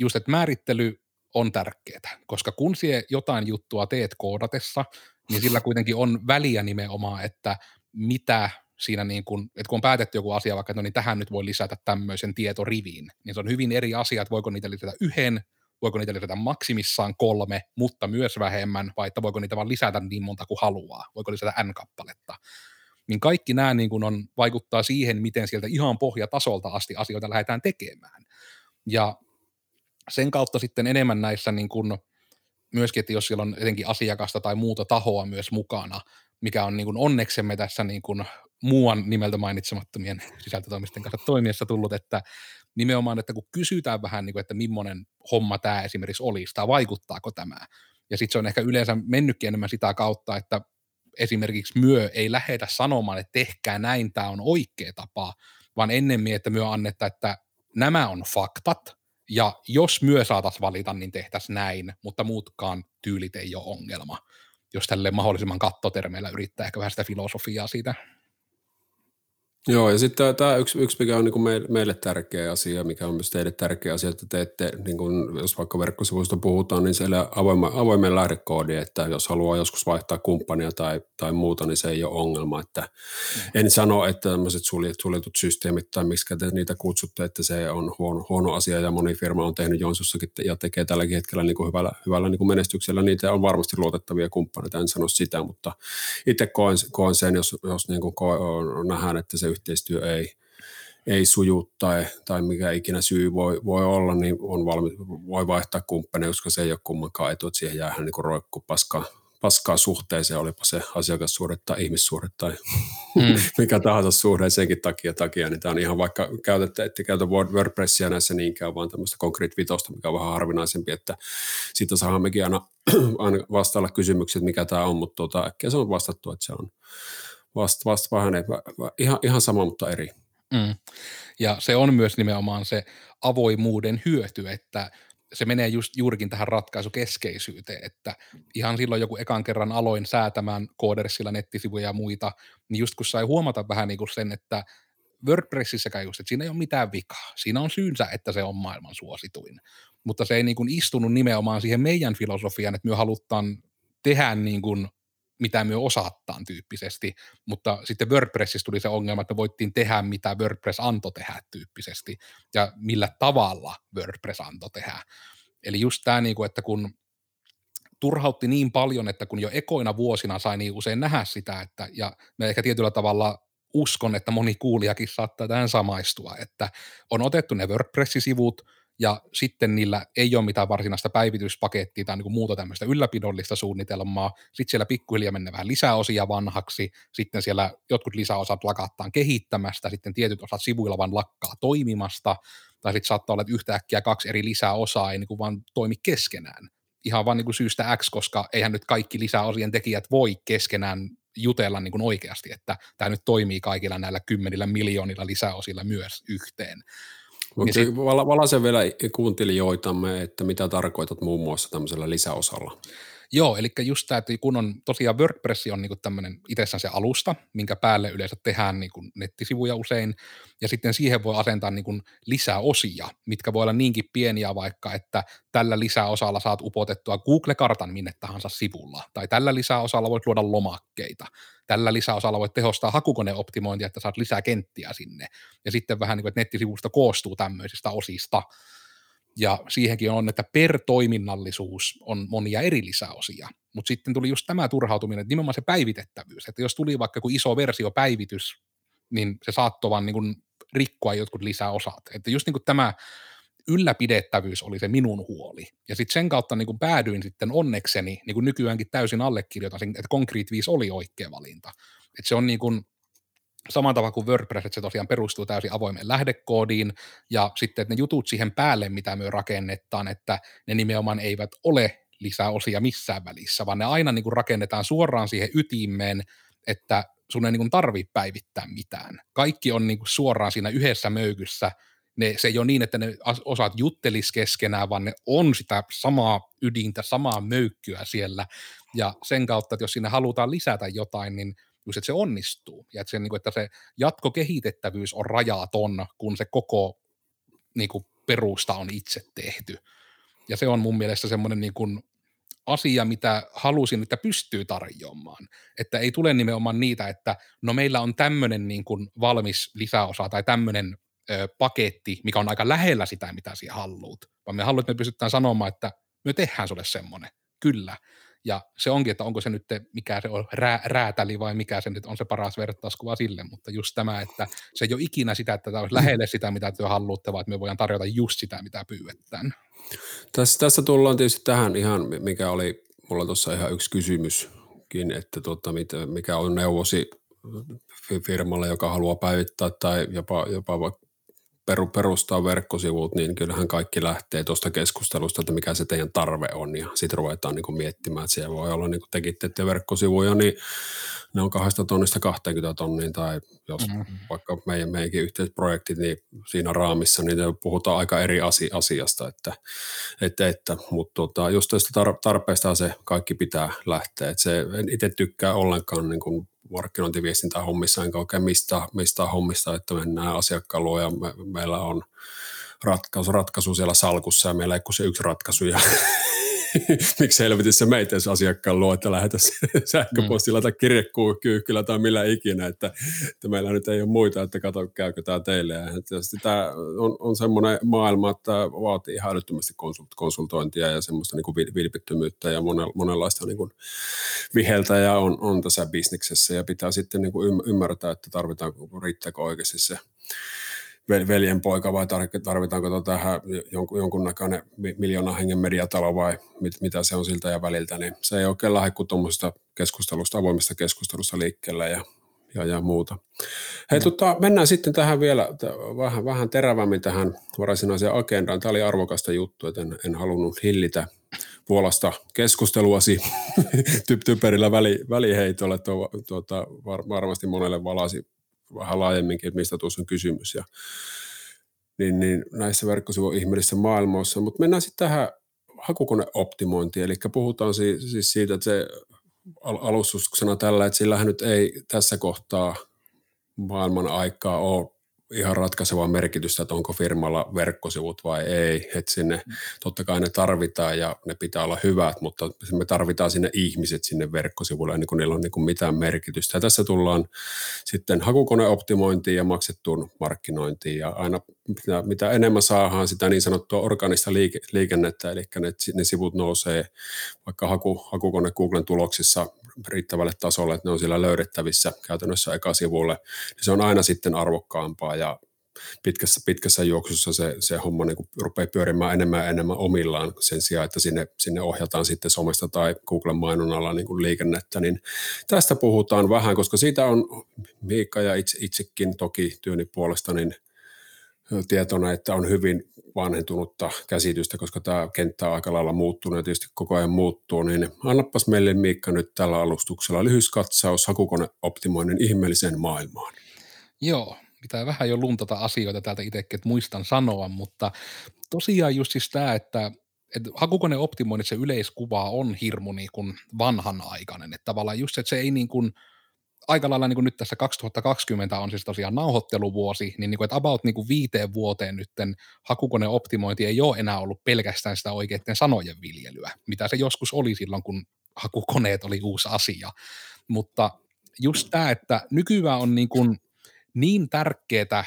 just että määrittely on tärkeää, koska kun sie jotain juttua teet koodatessa, niin sillä kuitenkin on väliä nimenomaan, että mitä siinä niin kuin, että kun on päätetty joku asia, vaikka että no niin tähän nyt voi lisätä tämmöisen tietoriviin, niin se on hyvin eri asia, että voiko niitä lisätä yhden, voiko niitä lisätä maksimissaan kolme, mutta myös vähemmän, vai että voiko niitä vaan lisätä niin monta kuin haluaa, voiko lisätä n-kappaletta. Niin kaikki nämä niin kuin on, vaikuttaa siihen, miten sieltä ihan pohjatasolta asti asioita lähdetään tekemään. Ja sen kautta sitten enemmän näissä niin kuin, myöskin, että jos siellä on etenkin asiakasta tai muuta tahoa myös mukana, mikä on niin kuin onneksemme tässä niin kuin muuan nimeltä mainitsemattomien sisältötoimisten kanssa toimiessa tullut, että nimenomaan, että kun kysytään vähän, niin kuin, että millainen homma tämä esimerkiksi olisi, tai vaikuttaako tämä, ja sitten se on ehkä yleensä mennytkin enemmän sitä kautta, että esimerkiksi myö ei lähetä sanomaan, että tehkää näin, tämä on oikea tapa, vaan ennemmin, että myö annetta, että nämä on faktat, ja jos myö saatas valita, niin tehtäisiin näin, mutta muutkaan tyylit ei ole ongelma, jos tälle mahdollisimman kattotermeillä yrittää ehkä vähän sitä filosofiaa siitä Joo, ja sitten tämä yksi, yksi mikä on niin kuin meille, meille tärkeä asia, mikä on myös teille tärkeä asia, että teette, niin kuin, jos vaikka verkkosivuista puhutaan, niin siellä avoimen, avoimen lähdekoodi, että jos haluaa joskus vaihtaa kumppania tai, tai muuta, niin se ei ole ongelma. Että mm. En sano, että tämmöiset suljet, suljetut systeemit tai miksi te niitä kutsutte, että se on huono, huono asia, ja moni firma on tehnyt Jonsussakin ja tekee tälläkin hetkellä niin kuin hyvällä, hyvällä niin kuin menestyksellä. Niitä on varmasti luotettavia kumppaneita, en sano sitä, mutta itse koen, koen sen, jos, jos niin kuin koen, nähdään, että se yhteistyö ei, ei suju tai, tai mikä ikinä syy voi, voi olla, niin on valmi, voi vaihtaa kumppania, koska se ei ole kummankaan etu, että siihen jäähän niin roikku paskaa, paskaa suhteeseen, olipa se asiakassuhde tai ihmissuhde tai mm. mikä tahansa suhde senkin takia, takia niin tämä on ihan vaikka käytätte, että käytä WordPressia näissä niinkään, vaan tämmöistä Concrete Vitosta, mikä on vähän harvinaisempi, että siitä saadaan mekin aina, aina vastailla kysymykset, mikä tämä on, mutta tuota, äkkiä se on vastattu, että se on, vasta, vasta vähän ihan, ihan sama, mutta eri. Mm. Ja se on myös nimenomaan se avoimuuden hyöty, että se menee just juurikin tähän ratkaisukeskeisyyteen, että ihan silloin joku ekan kerran aloin säätämään koodersilla nettisivuja ja muita, niin just kun sai huomata vähän niin kuin sen, että WordPressissäkään just, että siinä ei ole mitään vikaa. Siinä on syynsä, että se on maailman suosituin. Mutta se ei niin kuin istunut nimenomaan siihen meidän filosofiaan, että me halutaan tehdä niin kuin mitä me osaattaan tyyppisesti, mutta sitten WordPressissä tuli se ongelma, että voittiin tehdä, mitä WordPress antoi tehdä tyyppisesti, ja millä tavalla WordPress antoi tehdä. Eli just tämä, niin kuin, että kun turhautti niin paljon, että kun jo ekoina vuosina sai niin usein nähdä sitä, että, ja me ehkä tietyllä tavalla uskon, että moni kuulijakin saattaa tähän samaistua, että on otettu ne WordPress-sivut, ja sitten niillä ei ole mitään varsinaista päivityspakettia tai niin kuin muuta tämmöistä ylläpidollista suunnitelmaa. Sitten siellä pikkuhiljaa mennään vähän lisäosia vanhaksi, sitten siellä jotkut lisäosat lakattaan kehittämästä, sitten tietyt osat sivuilla vaan lakkaa toimimasta, tai sitten saattaa olla, että yhtäkkiä kaksi eri lisäosaa ei niin kuin vaan toimi keskenään. Ihan vaan niin kuin syystä X, koska eihän nyt kaikki lisäosien tekijät voi keskenään jutella niin kuin oikeasti, että tämä nyt toimii kaikilla näillä kymmenillä miljoonilla lisäosilla myös yhteen. Mutta niin valaisen vielä kuuntelijoitamme, että mitä tarkoitat muun muassa tämmöisellä lisäosalla. Joo, eli just tämä, että kun on tosiaan WordPress on niinku tämmöinen itsessään se alusta, minkä päälle yleensä tehdään niinku nettisivuja usein, ja sitten siihen voi asentaa niinku lisäosia, mitkä voi olla niinkin pieniä vaikka, että tällä lisäosalla saat upotettua Google-kartan minne tahansa sivulla, tai tällä lisäosalla voit luoda lomakkeita, tällä lisäosalla voit tehostaa hakukoneoptimointia, että saat lisää kenttiä sinne, ja sitten vähän niin kuin, että nettisivusta koostuu tämmöisistä osista, ja siihenkin on, että per toiminnallisuus on monia eri lisäosia. Mutta sitten tuli just tämä turhautuminen, että nimenomaan se päivitettävyys, että jos tuli vaikka joku iso versiopäivitys, niin se saattoi vaan niin kuin rikkoa jotkut lisäosat. Että just niin kuin tämä ylläpidettävyys oli se minun huoli. Ja sitten sen kautta niin päädyin sitten onnekseni, niin kuin nykyäänkin täysin allekirjoitan, että Concrete 5 oli oikea valinta. Että se on niin kuin saman tavalla kuin WordPress, että se tosiaan perustuu täysin avoimeen lähdekoodiin, ja sitten että ne jutut siihen päälle, mitä me rakennetaan, että ne nimenomaan eivät ole lisäosia missään välissä, vaan ne aina niin kuin rakennetaan suoraan siihen ytimeen, että sun ei niin tarvitse päivittää mitään. Kaikki on niin kuin suoraan siinä yhdessä möykyssä, ne, se ei ole niin, että ne osat juttelis keskenään, vaan ne on sitä samaa ydintä, samaa möykkyä siellä, ja sen kautta, että jos sinne halutaan lisätä jotain, niin just, että se onnistuu, ja että se, niin kuin, että se jatkokehitettävyys on rajaton, kun se koko niin kuin, perusta on itse tehty. Ja se on mun mielestä semmoinen niin kuin, asia, mitä halusin, että pystyy tarjoamaan. Että ei tule nimenomaan niitä, että no meillä on tämmöinen niin kuin valmis lisäosa tai tämmöinen ö, paketti, mikä on aika lähellä sitä, mitä sinä haluat, vaan me haluamme, että me pystytään sanomaan, että me tehdään sulle semmoinen, kyllä. Ja se onkin, että onko se nyt, mikä se on, rää, räätäli vai mikä se nyt on se paras vertauskuva sille, mutta just tämä, että se ei ole ikinä sitä, että tämä olisi lähelle sitä, mitä te haluatte, vaan että me voidaan tarjota just sitä, mitä pyydetään. Tässä, tässä tullaan tietysti tähän ihan, mikä oli mulla tuossa ihan yksi kysymyskin, että tota, mikä on neuvosi firmalle, joka haluaa päivittää tai jopa, jopa peru, perustaa verkkosivut, niin kyllähän kaikki lähtee tuosta keskustelusta, että mikä se teidän tarve on, ja sitten ruvetaan niin kuin miettimään, että siellä voi olla, niin kuin tekin teette verkkosivuja, niin ne on kahdesta tonnista 20 tonniin, tai jos mm-hmm. vaikka meidän, meidänkin yhteisprojektit, niin siinä raamissa, niin puhutaan aika eri asiasta, että, että, että mutta tota, just tästä tarpeesta se kaikki pitää lähteä, että se en itse tykkää ollenkaan niin kuin markkinointiviestintää hommissa, enkä oikein mistä, mistä hommista, että mennään asiakkaan luo ja me, meillä on ratkaisu, ratkaisu siellä salkussa ja meillä ei ole se yksi ratkaisu ja miksi helvetissä meitä jos asiakkaan luo, että lähetä sähköpostilla mm. tai kirjekyyhkyllä tai millä ikinä, että, että, meillä nyt ei ole muita, että kato, käykö tämä teille. Ja tämä on, on semmoinen maailma, että vaatii ihan älyttömästi konsult, konsultointia ja semmoista niin kuin vilpittömyyttä ja monenlaista niin kuin viheltä ja on, on tässä bisneksessä ja pitää sitten niin kuin ymmärtää, että tarvitaan, riittääkö oikeasti se veljen poika vai tarvitaanko tota tähän jonkun, jonkunnäköinen miljoona hengen mediatalo vai mit, mitä se on siltä ja väliltä, niin se ei oikein lähde kuin tuommoisesta keskustelusta, avoimesta keskustelusta liikkeelle ja, ja, ja muuta. Hei, mm. tota, mennään sitten tähän vielä t- vähän, vähän terävämmin tähän varsinaiseen agendaan. Tämä oli arvokasta juttu, että en, en halunnut hillitä puolasta keskusteluasi typerillä väli, väliheitolla. Tuota, var, varmasti monelle valasi vähän laajemminkin, että mistä tuossa on kysymys. Ja, niin, niin näissä verkkosivun ihmeellisessä maailmassa. Mutta mennään sitten tähän hakukoneoptimointiin, eli puhutaan siis, siis siitä, että se alustuksena tällä, että sillä nyt ei tässä kohtaa maailman aikaa ole ihan ratkaisevaa merkitystä, että onko firmalla verkkosivut vai ei. Että sinne mm. totta kai ne tarvitaan ja ne pitää olla hyvät, mutta me tarvitaan sinne ihmiset sinne verkkosivuille ennen kuin niillä on niin kuin mitään merkitystä. Ja tässä tullaan sitten hakukoneoptimointiin ja maksettuun markkinointiin ja aina mitä, mitä enemmän saadaan sitä niin sanottua organista liike, liikennettä, eli ne, ne sivut nousee vaikka haku, hakukone Googlen tuloksissa riittävälle tasolle, että ne on siellä löydettävissä käytännössä eka sivulle, niin se on aina sitten arvokkaampaa ja pitkässä, pitkässä juoksussa se, se homma niin rupeaa pyörimään enemmän ja enemmän omillaan sen sijaan, että sinne, sinne ohjataan sitten somesta tai Googlen mainonnalla niin liikennettä, niin tästä puhutaan vähän, koska siitä on Miikka ja itse, itsekin toki työni puolesta niin tietona, että on hyvin vanhentunutta käsitystä, koska tämä kenttä on aika lailla muuttunut ja tietysti koko ajan muuttuu, niin annapas meille Miikka nyt tällä alustuksella lyhys katsaus hakukoneoptimoinnin ihmeelliseen maailmaan. Joo, pitää vähän jo luntata asioita täältä itsekin, että muistan sanoa, mutta tosiaan just siis tämä, että että hakukoneoptimoinnissa se yleiskuva on hirmu niin kuin vanhanaikainen, että tavallaan just se, että se ei niin kuin – aika lailla niin kuin nyt tässä 2020 on siis tosiaan nauhoitteluvuosi, niin, niin kuin, että about niin kuin viiteen vuoteen nytten hakukoneoptimointi ei ole enää ollut pelkästään sitä oikeiden sanojen viljelyä, mitä se joskus oli silloin, kun hakukoneet oli uusi asia. Mutta just tämä, että nykyään on niin, kuin niin tärkeää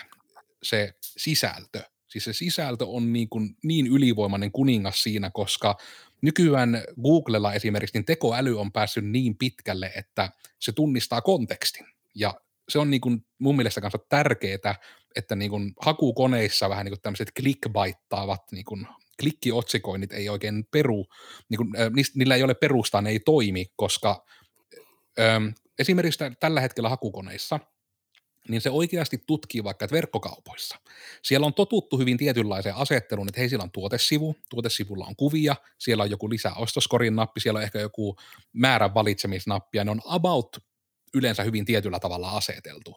se sisältö, siis se sisältö on niin, kuin niin ylivoimainen kuningas siinä, koska nykyään Googlella esimerkiksi niin tekoäly on päässyt niin pitkälle, että se tunnistaa kontekstin. Ja se on niin kuin mun mielestä kanssa tärkeää, että niin kuin hakukoneissa vähän niin tämmöiset clickbaittaavat niin kuin klikkiotsikoinnit ei oikein peru, niin kuin, äh, niillä ei ole perustaa, ne ei toimi, koska ähm, esimerkiksi tällä hetkellä hakukoneissa niin se oikeasti tutkii vaikka, että verkkokaupoissa. Siellä on totuttu hyvin tietynlaiseen asetteluun, että hei, siellä on tuotesivu, tuotesivulla on kuvia, siellä on joku lisää ostoskorin nappi, siellä on ehkä joku määrän valitsemisnappi, ja ne on about yleensä hyvin tietyllä tavalla aseteltu.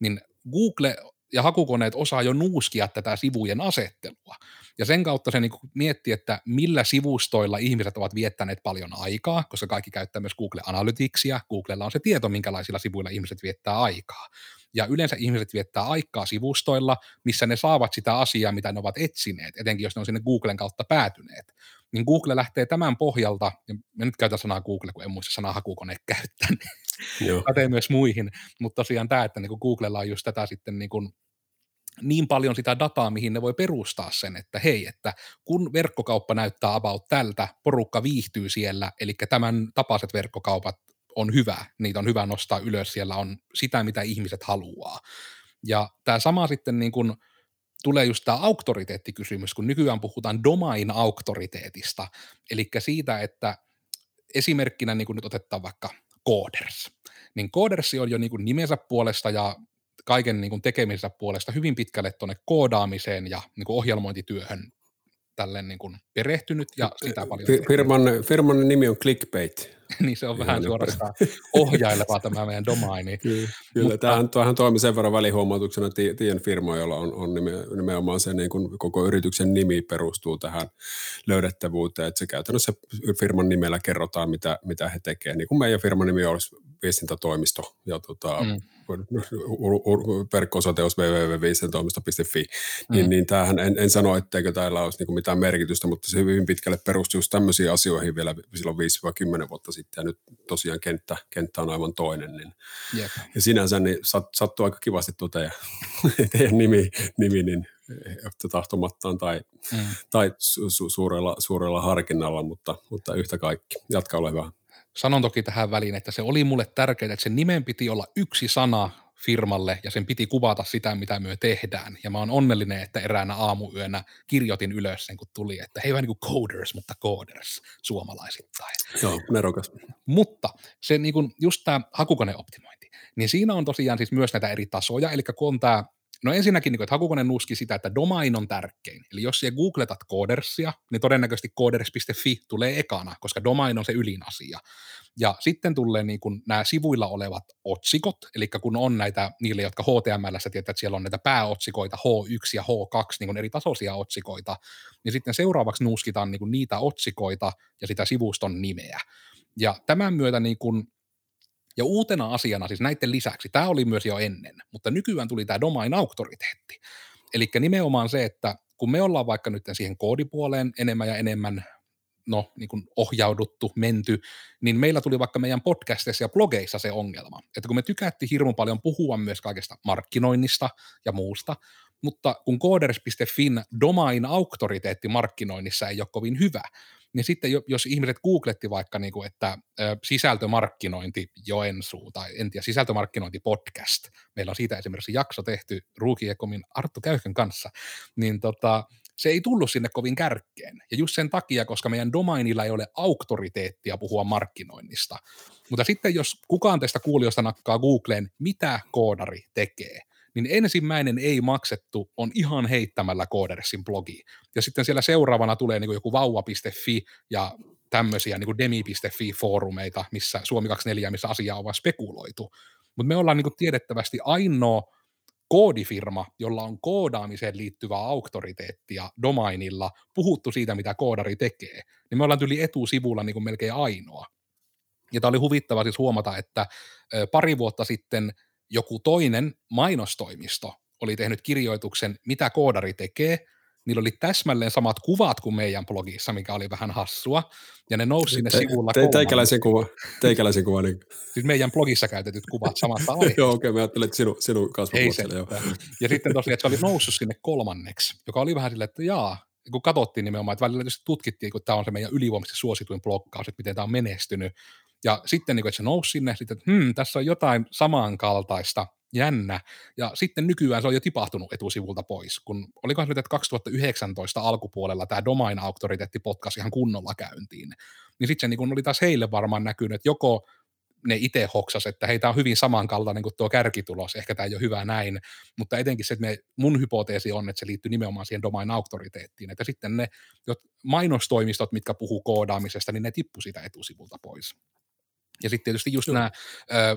Niin Google ja hakukoneet osaa jo nuuskia tätä sivujen asettelua. Ja sen kautta se niin miettii, että millä sivustoilla ihmiset ovat viettäneet paljon aikaa, koska kaikki käyttää myös Google Analyticsia. Googlella on se tieto, minkälaisilla sivuilla ihmiset viettää aikaa. Ja yleensä ihmiset viettää aikaa sivustoilla, missä ne saavat sitä asiaa, mitä ne ovat etsineet, etenkin jos ne on sinne Googlen kautta päätyneet. Niin Google lähtee tämän pohjalta, ja mä nyt käytän sanaa Google, kun en muista sanaa hakukone käyttää, niin pätee myös muihin, mutta tosiaan tämä, että niin Googlella on just tätä sitten niin kuin niin paljon sitä dataa, mihin ne voi perustaa sen, että hei, että kun verkkokauppa näyttää about tältä, porukka viihtyy siellä, eli tämän tapaiset verkkokaupat on hyvä, niitä on hyvä nostaa ylös, siellä on sitä, mitä ihmiset haluaa. Ja tämä sama sitten niin kuin tulee just tämä auktoriteettikysymys, kun nykyään puhutaan domain-auktoriteetista, eli siitä, että esimerkkinä niin kuin nyt otetaan vaikka Coders, niin Codersi on jo niin kuin nimensä puolesta ja kaiken niin kuin tekemisensä puolesta hyvin pitkälle tuonne koodaamiseen ja niin kuin ohjelmointityöhön tälleen niin kuin perehtynyt ja sitä paljon. Firman, firman nimi on Clickbait. niin se on vähän suorastaan ohjaileva tämä meidän domaini. Kyllä, kyllä. Mutta, tämähän, tämähän toimii sen verran välihuomautuksena tien firma, jolla on, on nimenomaan se niin kuin koko yrityksen nimi perustuu tähän löydettävyyteen, että se käytännössä firman nimellä kerrotaan, mitä, mitä he tekevät. Niin kuin meidän firman nimi olisi viestintätoimisto ja tota, mm verkko-osoite olisi www.viestintätoimisto.fi, mm. niin, niin tämähän en, en sano, etteikö täällä olisi niin mitään merkitystä, mutta se hyvin pitkälle perustuu just tämmöisiin asioihin vielä silloin 5-10 vuotta sitten, ja nyt tosiaan kenttä, kenttä on aivan toinen. Niin. Yep. Ja sinänsä niin sat, sattuu aika kivasti tuo teidän, teidän nimi, nimi niin tahtomattaan tai, mm. tai su, suurella, suurella harkinnalla, mutta, mutta yhtä kaikki. Jatka ole hyvä. Sanon toki tähän väliin, että se oli mulle tärkeää, että sen nimen piti olla yksi sana firmalle ja sen piti kuvata sitä, mitä me tehdään. Ja mä oon onnellinen, että eräänä aamuyönä kirjoitin ylös sen, kun tuli, että hei vähän niin kuin coders, mutta coders suomalaisittain. Joo, nerokas. Mutta se niin kuin, just tämä hakukoneoptimointi, niin siinä on tosiaan siis myös näitä eri tasoja, eli kun on tämä No ensinnäkin, niin kuin, että hakukone nuski sitä, että domain on tärkein. Eli jos siellä googletat codersia, niin todennäköisesti coders.fi tulee ekana, koska domain on se ylin asia. Ja sitten tulee niin kuin nämä sivuilla olevat otsikot, eli kun on näitä, niille, jotka HTML tietää, että siellä on näitä pääotsikoita, H1 ja H2, niin kuin eri tasoisia otsikoita, niin sitten seuraavaksi nuuskitaan niin kuin niitä otsikoita ja sitä sivuston nimeä. Ja tämän myötä niin kuin ja uutena asiana siis näiden lisäksi, tämä oli myös jo ennen, mutta nykyään tuli tämä domain-auktoriteetti. Eli nimenomaan se, että kun me ollaan vaikka nyt siihen koodipuoleen enemmän ja enemmän no, niin kuin ohjauduttu, menty, niin meillä tuli vaikka meidän podcasteissa ja blogeissa se ongelma, että kun me tykättiin hirmu paljon puhua myös kaikesta markkinoinnista ja muusta, mutta kun coders.fin domain auktoriteetti markkinoinnissa ei ole kovin hyvä, niin sitten jos ihmiset googletti vaikka, niin kuin, että sisältömarkkinointi Joensuu tai en tiedä, sisältömarkkinointi podcast, meillä on siitä esimerkiksi jakso tehty Ruukiekomin Arttu Käyhkön kanssa, niin tota, se ei tullut sinne kovin kärkkeen. Ja just sen takia, koska meidän domainilla ei ole auktoriteettia puhua markkinoinnista. Mutta sitten jos kukaan teistä kuulijoista nakkaa Googleen, mitä koodari tekee, niin ensimmäinen ei maksettu on ihan heittämällä Codersin blogi. Ja sitten siellä seuraavana tulee niin joku vauva.fi ja tämmöisiä niin demi.fi-foorumeita, missä Suomi 24, missä asiaa on vaan spekuloitu. Mutta me ollaan niin tiedettävästi ainoa koodifirma, jolla on koodaamiseen liittyvää auktoriteettia domainilla, puhuttu siitä, mitä koodari tekee, niin me ollaan yli etusivulla niin kuin melkein ainoa. Ja tämä oli huvittava siis huomata, että pari vuotta sitten joku toinen mainostoimisto oli tehnyt kirjoituksen, mitä koodari tekee, niillä oli täsmälleen samat kuvat kuin meidän blogissa, mikä oli vähän hassua, ja ne nousi sinne te, sivulla te, Teikäläisen kuva, teikäläisen kuva. Niin. Siis meidän blogissa käytetyt kuvat samasta aiheesta. joo, okei, okay, mä ajattelin, että sinun, sinun Ei se, joo. Ja sitten tosiaan, että se oli noussut sinne kolmanneksi, joka oli vähän silleen, että jaa, kun katsottiin nimenomaan, että välillä tutkittiin, kun tämä on se meidän ylivoimaisesti suosituin blokkaus, että miten tämä on menestynyt, ja sitten, niin että se nousi sinne, sitten, että hmm, tässä on jotain samankaltaista, jännä. Ja sitten nykyään se on jo tipahtunut etusivulta pois, kun olikohan nyt, että 2019 alkupuolella tämä Domain Auktoriteetti potkasi ihan kunnolla käyntiin. Niin sitten se niin kun oli taas heille varmaan näkynyt, että joko ne itse hoksas, että hei, tämä on hyvin samankaltainen kuin tuo kärkitulos, ehkä tämä ei ole hyvä näin, mutta etenkin se, että me, mun hypoteesi on, että se liittyy nimenomaan siihen domain auktoriteettiin, että sitten ne mainostoimistot, mitkä puhuu koodaamisesta, niin ne tippu siitä etusivulta pois. Ja sitten tietysti just nämä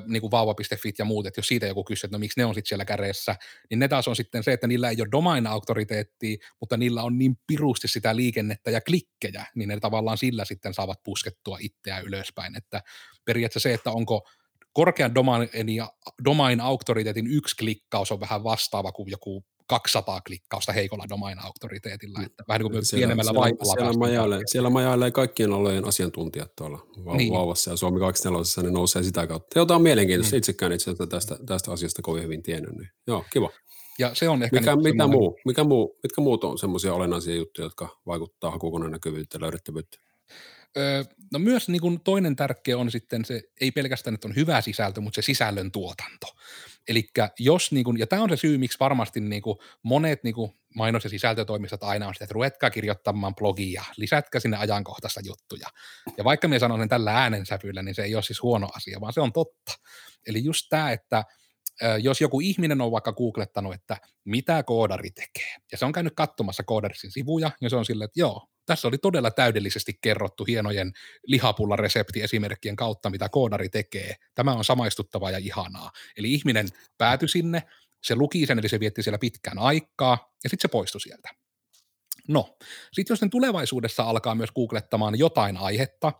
niin kuin vauva.fit ja muut, että jos siitä joku kysyy, että no miksi ne on sitten siellä käreessä, niin ne taas on sitten se, että niillä ei ole domain-auktoriteettia, mutta niillä on niin pirusti sitä liikennettä ja klikkejä, niin ne tavallaan sillä sitten saavat puskettua itseään ylöspäin. Että periaatteessa se, että onko korkean domain, domain auktoriteetin yksi klikkaus on vähän vastaava kuin joku 200 klikkausta heikolla domain-auktoriteetilla, että vähän niin kuin siellä, pienemmällä siellä, vaipalla. Siellä, majailee, siellä majailee kaikkien olojen asiantuntijat tuolla niin. vauvassa ja Suomi 24 ne nousee sitä kautta. Jota on mielenkiintoista, niin. itsekään itse asiassa tästä, tästä asiasta kovin hyvin tiennyt. Niin. Joo, kiva. Ja se on ehkä mikä, niin mitä muu, mikä muu, mitkä muut on semmoisia olennaisia juttuja, jotka vaikuttaa hakukoneen näkyvyyttä ja no myös niin kuin toinen tärkeä on sitten se, ei pelkästään, että on hyvä sisältö, mutta se sisällön tuotanto. Eli jos, niin kuin, ja tämä on se syy, miksi varmasti niin kuin monet niin kuin mainos- ja sisältötoimistot aina on sitä, että ruvetkaa kirjoittamaan blogia, lisätkää sinne ajankohtaista juttuja. Ja vaikka minä sanon sen tällä äänensävyllä, niin se ei ole siis huono asia, vaan se on totta. Eli just tämä, että jos joku ihminen on vaikka googlettanut, että mitä koodari tekee, ja se on käynyt katsomassa koodarsin sivuja, ja se on silleen, että joo, tässä oli todella täydellisesti kerrottu hienojen lihapullareseptiesimerkkien kautta, mitä koodari tekee. Tämä on samaistuttavaa ja ihanaa. Eli ihminen päätyi sinne, se luki sen, eli se vietti siellä pitkään aikaa, ja sitten se poistui sieltä. No, sitten jos ne tulevaisuudessa alkaa myös googlettamaan jotain aihetta,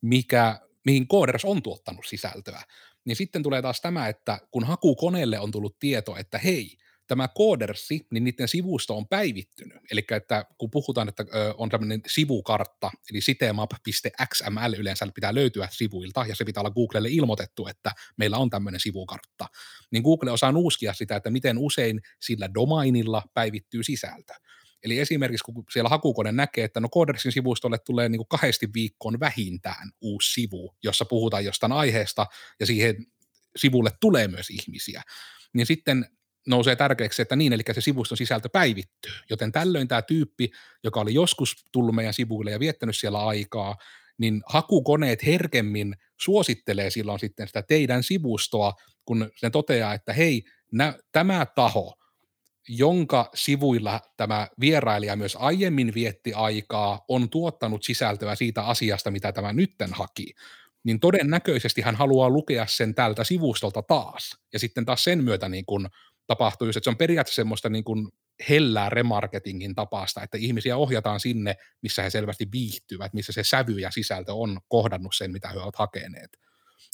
mikä, mihin Coders on tuottanut sisältöä, niin sitten tulee taas tämä, että kun hakukoneelle on tullut tieto, että hei, tämä koodersi, niin niiden sivusto on päivittynyt. Eli että kun puhutaan, että on tämmöinen sivukartta, eli sitemap.xml yleensä pitää löytyä sivuilta, ja se pitää olla Googlelle ilmoitettu, että meillä on tämmöinen sivukartta, niin Google osaa nuuskia sitä, että miten usein sillä domainilla päivittyy sisältö. Eli esimerkiksi kun siellä hakukone näkee, että no Codersin sivustolle tulee niin kuin kahdesti viikkoon vähintään uusi sivu, jossa puhutaan jostain aiheesta ja siihen sivulle tulee myös ihmisiä, niin sitten nousee tärkeäksi, että niin, eli se sivuston sisältö päivittyy. Joten tällöin tämä tyyppi, joka oli joskus tullut meidän sivuille ja viettänyt siellä aikaa, niin hakukoneet herkemmin suosittelee silloin sitten sitä teidän sivustoa, kun se toteaa, että hei, nä, tämä taho, jonka sivuilla tämä vierailija myös aiemmin vietti aikaa, on tuottanut sisältöä siitä asiasta, mitä tämä nytten haki, niin todennäköisesti hän haluaa lukea sen tältä sivustolta taas. Ja sitten taas sen myötä niin kun tapahtuu just, että se on periaatteessa semmoista niin kuin hellää remarketingin tapasta, että ihmisiä ohjataan sinne, missä he selvästi viihtyvät, missä se sävy ja sisältö on kohdannut sen, mitä he ovat hakeneet.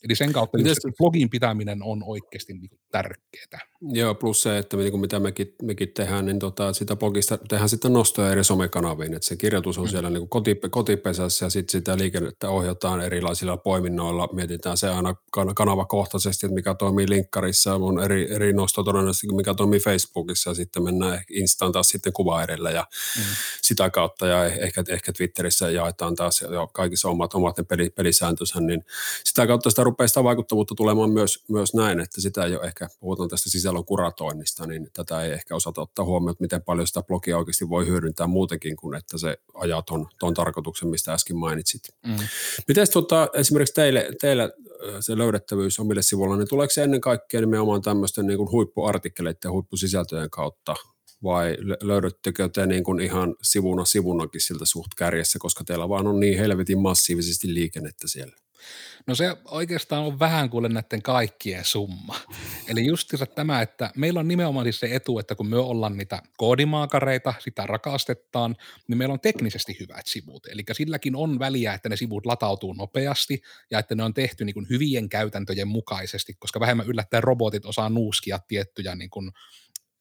Eli sen kautta Mites, se blogin pitäminen on oikeasti niin tärkeää. Joo, plus se, että niin kuin mitä mekin, mekin tehdään, niin tota, sitä blogista tehdään sitten nostoja eri somekanaviin, että se kirjoitus on mm. siellä niin kuin koti, kotipesässä ja sitten sitä liikennettä ohjataan erilaisilla poiminnoilla, mietitään se aina kanavakohtaisesti, että mikä toimii linkkarissa, on eri, eri nosto todennäköisesti, mikä toimii Facebookissa ja sitten mennään Instaan taas sitten kuva edellä ja mm. sitä kautta ja ehkä, ehkä Twitterissä jaetaan taas jo kaikissa omat, omat ne pelisääntönsä, niin sitä kautta sitä rupeaa sitä vaikuttavuutta tulemaan myös, myös näin, että sitä ei ole ehkä, puhutaan tästä sisällön kuratoinnista, niin tätä ei ehkä osata ottaa huomioon, että miten paljon sitä blogia oikeasti voi hyödyntää muutenkin kuin, että se ajaa ton, ton tarkoituksen, mistä äsken mainitsit. Mm. Miten tota, esimerkiksi teille, teille se löydettävyys omille sivuilla, niin tuleeko se ennen kaikkea nimenomaan tämmöisten niin kuin huippuartikkeleiden ja huippusisältöjen kautta vai löydättekö te niin kuin ihan sivuna sivunakin siltä suht kärjessä, koska teillä vaan on niin helvetin massiivisesti liikennettä siellä? No se oikeastaan on vähän kuin näiden kaikkien summa. Eli justiinsa tämä, että meillä on nimenomaan siis se etu, että kun me ollaan niitä koodimaakareita, sitä rakastetaan, niin meillä on teknisesti hyvät sivut. Eli silläkin on väliä, että ne sivut latautuu nopeasti ja että ne on tehty niin kuin hyvien käytäntöjen mukaisesti, koska vähemmän yllättäen robotit osaa nuuskia tiettyjä niin kuin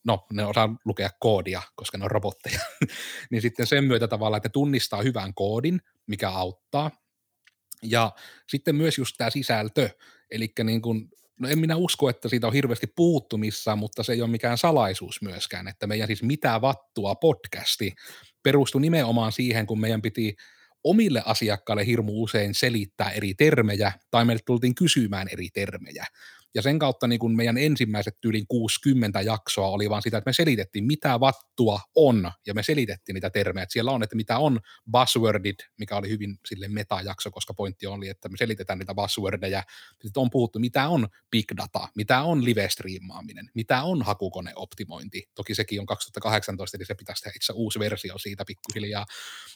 no ne osaa lukea koodia, koska ne on robotteja, niin sitten sen myötä tavallaan, että tunnistaa hyvän koodin, mikä auttaa, ja sitten myös just tämä sisältö, eli niin kuin, no en minä usko, että siitä on hirveästi puuttu missään, mutta se ei ole mikään salaisuus myöskään, että meidän siis mitä vattua podcasti perustui nimenomaan siihen, kun meidän piti omille asiakkaille hirmu usein selittää eri termejä, tai meille tultiin kysymään eri termejä. Ja sen kautta niin kuin meidän ensimmäiset yli 60 jaksoa oli vaan sitä, että me selitettiin, mitä vattua on, ja me selitettiin niitä termejä. Että siellä on, että mitä on buzzwordit, mikä oli hyvin sille meta-jakso, koska pointti oli, että me selitetään niitä buzzwordeja. Sitten on puhuttu, mitä on big data, mitä on live-striimaaminen, mitä on hakukoneoptimointi. Toki sekin on 2018, eli se pitäisi tehdä itse uusi versio siitä pikkuhiljaa.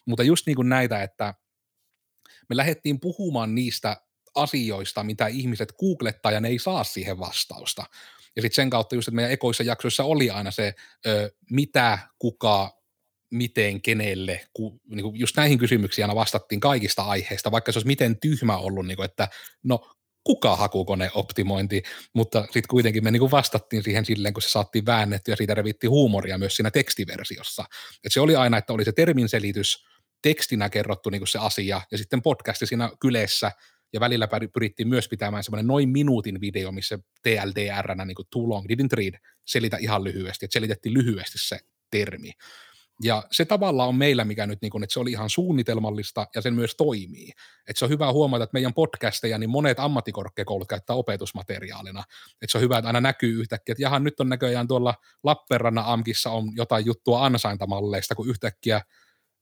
Mutta just niin kuin näitä, että me lähdettiin puhumaan niistä asioista, mitä ihmiset googlettaa ja ne ei saa siihen vastausta. Ja sitten sen kautta just, että meidän ekoissa jaksoissa oli aina se, ö, mitä, kuka, miten, kenelle, ku, niin kuin just näihin kysymyksiin aina vastattiin kaikista aiheista, vaikka se olisi miten tyhmä ollut, niin että no kuka hakukoneoptimointi, mutta sitten kuitenkin me niin vastattiin siihen silleen, kun se saatiin väännetty ja siitä revittiin huumoria myös siinä tekstiversiossa. Et se oli aina, että oli se termin selitys, tekstinä kerrottu niin se asia ja sitten podcasti siinä kyleessä ja välillä pyrittiin myös pitämään semmoinen noin minuutin video, missä TLDR, niin kuin too long, didn't read, selitä ihan lyhyesti, että selitettiin lyhyesti se termi. Ja se tavalla on meillä, mikä nyt, niin kuin, että se oli ihan suunnitelmallista ja sen myös toimii. Että se on hyvä huomata, että meidän podcasteja, niin monet ammattikorkeakoulut käyttää opetusmateriaalina. Että se on hyvä, että aina näkyy yhtäkkiä, että jahan nyt on näköjään tuolla Lappeenrannan AMKissa on jotain juttua ansaintamalleista, kun yhtäkkiä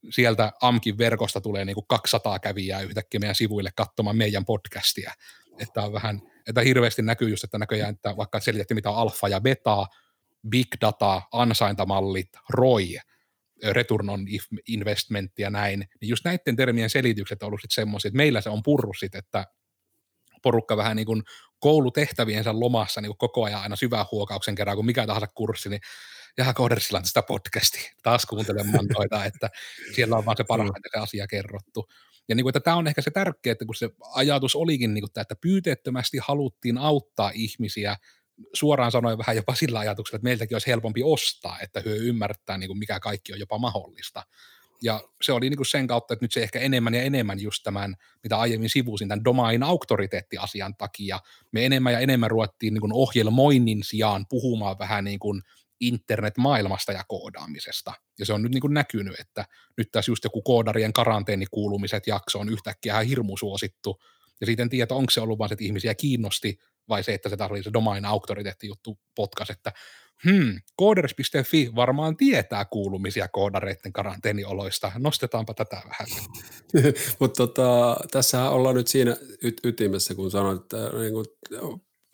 sieltä AMKin verkosta tulee niin kuin 200 kävijää yhtäkkiä meidän sivuille katsomaan meidän podcastia. Että on vähän, että hirveästi näkyy just, että näköjään, että vaikka selitettiin mitä on alfa ja beta, big data, ansaintamallit, ROI, return on investment ja näin, niin just näiden termien selitykset on ollut sitten semmoisia, että meillä se on purru sit, että porukka vähän niin kuin koulutehtäviensä lomassa niin kuin koko ajan aina syvää huokauksen kerran, kun mikä tahansa kurssi, niin jaha Codersilla sitä podcastia taas kuuntelemaan noita, että siellä on vaan se parhaiten se asia kerrottu. Ja niin kuin, että tämä on ehkä se tärkeä, että kun se ajatus olikin, niin kuin, että pyyteettömästi haluttiin auttaa ihmisiä suoraan sanoen vähän jopa sillä ajatuksella, että meiltäkin olisi helpompi ostaa, että hyö ymmärtää, niin kuin mikä kaikki on jopa mahdollista. Ja se oli niin kuin sen kautta, että nyt se ehkä enemmän ja enemmän just tämän, mitä aiemmin sivusin, tämän domain auktoriteettiasian takia, me enemmän ja enemmän ruvettiin niin kuin ohjelmoinnin sijaan puhumaan vähän niin kuin internetmaailmasta ja koodaamisesta. Ja se on nyt niin kuin näkynyt, että nyt tässä just joku koodarien karanteenikuulumiset jakso on yhtäkkiä ihan hirmu suosittu. Ja siitä en tiedä, onko se ollut vain, että ihmisiä kiinnosti, vai se, että se oli se domain auktoriteetti juttu podcast, että hmm, kooders.fi varmaan tietää kuulumisia koodareiden karanteenioloista. Nostetaanpa tätä vähän. Mutta tota, tässä ollaan nyt siinä y- ytimessä, kun sanoit, että niin kun,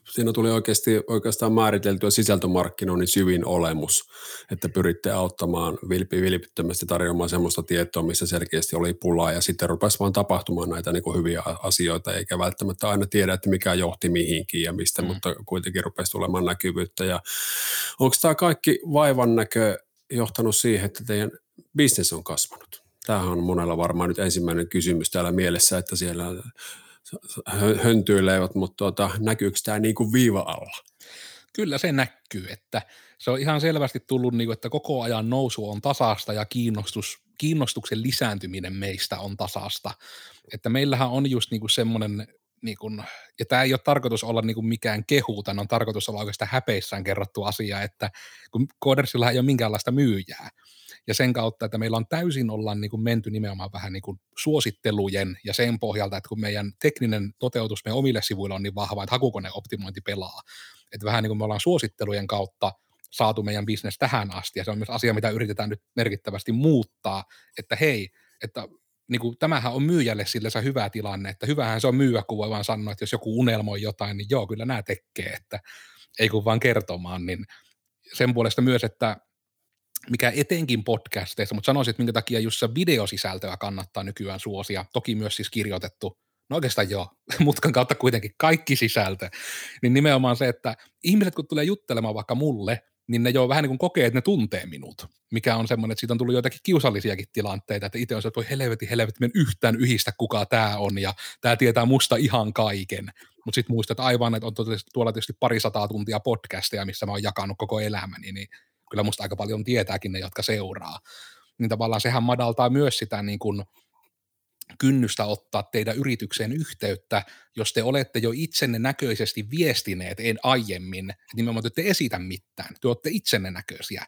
siinä tuli oikeasti, oikeastaan määriteltyä sisältömarkkinoinnin syvin olemus, että pyritte auttamaan vilpi vilpittömästi tarjoamaan sellaista tietoa, missä selkeästi oli pulaa ja sitten rupesi vaan tapahtumaan näitä niin kuin hyviä asioita, eikä välttämättä aina tiedä, että mikä johti mihinkin ja mistä, mm. mutta kuitenkin rupesi tulemaan näkyvyyttä ja onko tämä kaikki vaivan näkö johtanut siihen, että teidän bisnes on kasvanut? Tämähän on monella varmaan nyt ensimmäinen kysymys täällä mielessä, että siellä höntyilevät, mutta tuota, näkyykö tämä niin kuin viiva alla? Kyllä se näkyy, että se on ihan selvästi tullut, niin kuin, että koko ajan nousu on tasasta ja kiinnostus, kiinnostuksen lisääntyminen meistä on tasasta. Että meillähän on just niin kuin semmoinen, niin kuin, ja tämä ei ole tarkoitus olla niin kuin mikään kehu, tämä on tarkoitus olla oikeastaan häpeissään kerrottu asia, että kun Codersilla ei ole minkäänlaista myyjää, ja sen kautta, että meillä on täysin ollaan niin kuin menty nimenomaan vähän niin kuin suosittelujen ja sen pohjalta, että kun meidän tekninen toteutus meidän omille sivuille on niin vahva, että hakukoneoptimointi pelaa, että vähän niin kuin me ollaan suosittelujen kautta saatu meidän bisnes tähän asti, ja se on myös asia, mitä yritetään nyt merkittävästi muuttaa, että hei, että niin kuin, tämähän on myyjälle se hyvä tilanne, että hyvähän se on myyä, kun voi vaan sanoa, että jos joku unelmoi jotain, niin joo, kyllä nämä tekee, että ei kun vaan kertomaan, niin sen puolesta myös, että mikä etenkin podcasteissa, mutta sanoisin, että minkä takia just se videosisältöä kannattaa nykyään suosia, toki myös siis kirjoitettu, no oikeastaan joo, mutkan kautta kuitenkin kaikki sisältö, niin nimenomaan se, että ihmiset kun tulee juttelemaan vaikka mulle, niin ne jo vähän niin kuin kokee, että ne tuntee minut, mikä on semmoinen, että siitä on tullut joitakin kiusallisiakin tilanteita, että itse on se, että voi helvetin, helvetin, yhtään yhistä, kuka tämä on, ja tämä tietää musta ihan kaiken. Mutta sitten muistat aivan, että on tuolla tietysti pari sataa tuntia podcasteja, missä mä oon jakanut koko elämäni, niin kyllä musta aika paljon tietääkin ne, jotka seuraa. Niin tavallaan sehän madaltaa myös sitä niin kuin kynnystä ottaa teidän yritykseen yhteyttä, jos te olette jo itsenne näköisesti viestineet en aiemmin, että nimenomaan te ette esitä mitään, te olette itsenne näköisiä,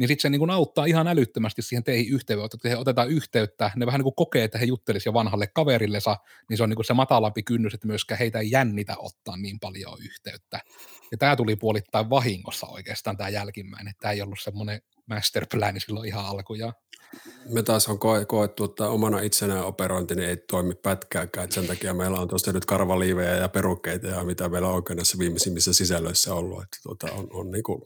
niin sitten se niin kuin auttaa ihan älyttömästi siihen teihin yhteyteen, että he otetaan yhteyttä, ne vähän niin kuin kokee, että he juttelisivat jo vanhalle kaverillensa, niin se on niin kuin se matalampi kynnys, että myöskään heitä ei jännitä ottaa niin paljon yhteyttä. Ja tämä tuli puolittain vahingossa oikeastaan tämä jälkimmäinen, tämä ei ollut semmoinen masterplan silloin ihan alkujaan me taas on koe, koettu, että omana itsenään operointi niin ei toimi pätkääkään, että sen takia meillä on tuosta nyt karvaliivejä ja perukkeita ja mitä meillä on oikein näissä viimeisimmissä sisällöissä ollut, että tuota, on, on niin kuin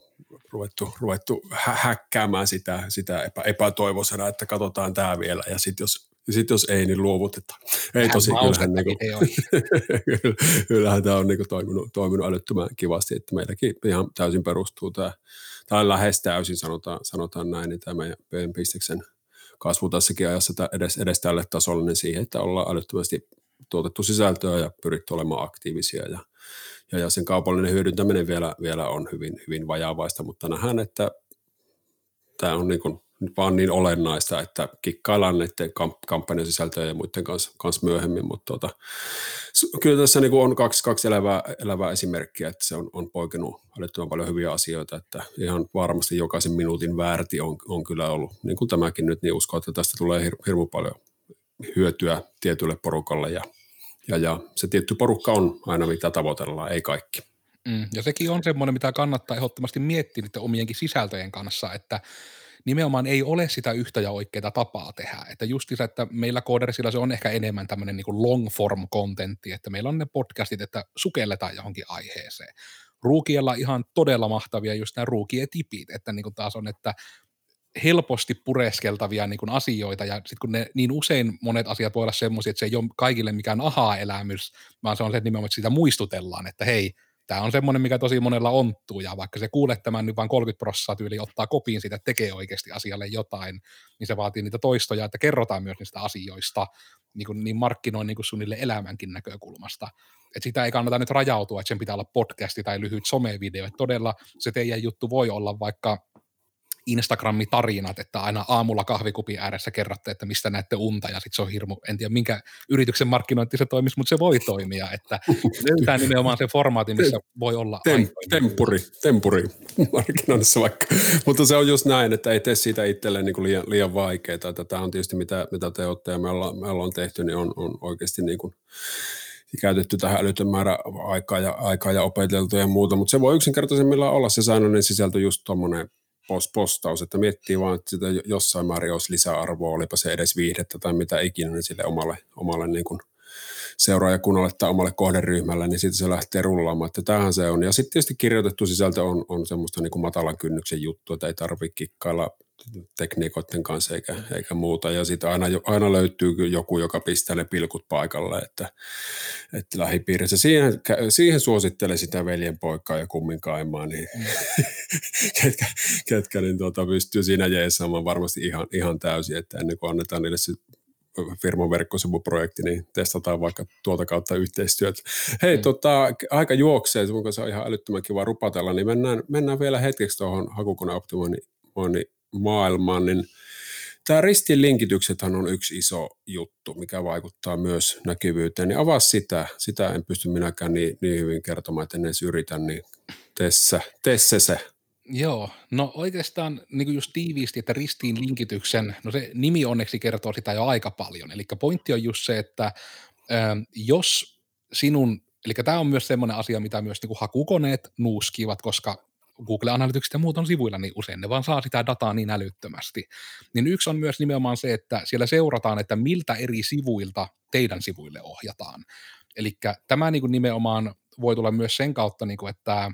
ruvettu, ruvettu hä- häkkäämään sitä, sitä epä, epätoivoisena, että katsotaan tämä vielä. Ja sitten jos sit jos ei, niin luovutetaan. Ei tosi, kyllähän, niin kuin, kyllähän tämä on niin kuin toiminut, toiminut älyttömän kivasti, että meilläkin ihan täysin perustuu tämä, tai lähes täysin sanotaan, sanotaan näin, niin tämä meidän, bisneksen kasvu tässäkin ajassa edes, edes tälle tasolle, niin siihen, että ollaan älyttömästi tuotettu sisältöä ja pyritty olemaan aktiivisia ja, ja, ja sen kaupallinen hyödyntäminen vielä, vielä on hyvin, hyvin vajaavaista, mutta nähdään, että tämä on niin kuin vaan niin olennaista, että kikkaillaan näiden kamp- kampanjan sisältöjä ja muiden kanssa, kanssa myöhemmin, mutta tota, kyllä tässä niin on kaksi, kaksi elävää, elävää esimerkkiä, että se on, on poikennut älyttömän paljon hyviä asioita, että ihan varmasti jokaisen minuutin väärti on, on kyllä ollut, niin kuin tämäkin nyt, niin uskon, että tästä tulee hir- hirveän paljon hyötyä tietylle porukalle ja, ja, ja se tietty porukka on aina mitä tavoitellaan, ei kaikki. Mm, ja sekin on semmoinen, mitä kannattaa ehdottomasti miettiä niiden omienkin sisältöjen kanssa, että nimenomaan ei ole sitä yhtä ja oikeaa tapaa tehdä. Että just se, että meillä koodersilla se on ehkä enemmän tämmöinen niin long form contentti, että meillä on ne podcastit, että sukelletaan johonkin aiheeseen. Ruukiella ihan todella mahtavia just nämä ruukietipit, että niin kuin taas on, että helposti pureskeltavia niin kuin asioita, ja sitten kun ne niin usein monet asiat voi olla semmoisia, että se ei ole kaikille mikään aha-elämys, vaan se on se, että nimenomaan että sitä muistutellaan, että hei, tämä on semmoinen, mikä tosi monella onttuu, ja vaikka se kuulee tämän nyt vain 30 prosenttia tyyli ottaa kopiin siitä, että tekee oikeasti asialle jotain, niin se vaatii niitä toistoja, että kerrotaan myös niistä asioista, niin, kuin, niin markkinoin niin kuin suunnille elämänkin näkökulmasta. Et sitä ei kannata nyt rajautua, että sen pitää olla podcasti tai lyhyt somevideo. että todella se teidän juttu voi olla vaikka Instagramin tarinat, että aina aamulla kahvikupin ääressä kerrotte, että mistä näette unta, ja sitten se on hirmu, en tiedä minkä yrityksen markkinointi se toimisi, mutta se voi toimia, että löytää nimenomaan se formaati, missä voi olla Tem, Tempuri, tempuri markkinoinnissa vaikka, mutta se on just näin, että ei tee siitä itselleen niin liian, liian vaikeaa, että tämä on tietysti mitä, mitä te olette ja me ollaan, me ollaan tehty, niin on, on oikeasti niin kuin käytetty tähän älytön määrä aikaa ja, aikaa ja opeteltu ja muuta, mutta se voi yksinkertaisemmillaan olla se säännöllinen sisältö just tuommoinen postaus, että miettii vaan, että sitä jossain määrin olisi lisäarvoa, olipa se edes viihdettä tai mitä ikinä niin sille omalle, omalle niin kuin seuraajakunnalle tai omalle kohderyhmälle, niin sitten se lähtee rullaamaan, että tähän se on. Ja sitten tietysti kirjoitettu sisältö on, on semmoista niin kuin matalan kynnyksen juttu, että ei tarvitse kikkailla tekniikoiden kanssa eikä, eikä muuta. Ja sitten aina, aina löytyy joku, joka pistää ne pilkut paikalle, että, että lähipiirissä. Siihen, siihen suosittelen sitä veljenpoikaa ja kumminkaimaa, niin mm. ketkä, ketkä niin tuota, pystyy siinä jeesaamaan varmasti ihan, ihan täysin, että ennen kuin annetaan niille se firman verkkosivuprojekti, niin testataan vaikka tuota kautta yhteistyötä. Hei, mm. tota, aika juoksee, kun se on ihan älyttömän kiva rupatella, niin mennään, mennään vielä hetkeksi tuohon hakukoneoptimoinnin maailmaan, niin tämä ristilinkityksethän on yksi iso juttu, mikä vaikuttaa myös näkyvyyteen. Niin avaa sitä, sitä en pysty minäkään niin, niin hyvin kertomaan, että en edes yritä, niin tesse, tesse se. Joo, no oikeastaan niin kuin just tiiviisti, että ristiin linkityksen, no se nimi onneksi kertoo sitä jo aika paljon. Eli pointti on just se, että äh, jos sinun, eli tämä on myös semmoinen asia, mitä myös niin kuin hakukoneet nuuskivat, koska Google Analytics ja muut on sivuilla niin usein, ne vaan saa sitä dataa niin älyttömästi. Niin yksi on myös nimenomaan se, että siellä seurataan, että miltä eri sivuilta teidän sivuille ohjataan. Eli tämä niin kuin nimenomaan voi tulla myös sen kautta, niin kuin, että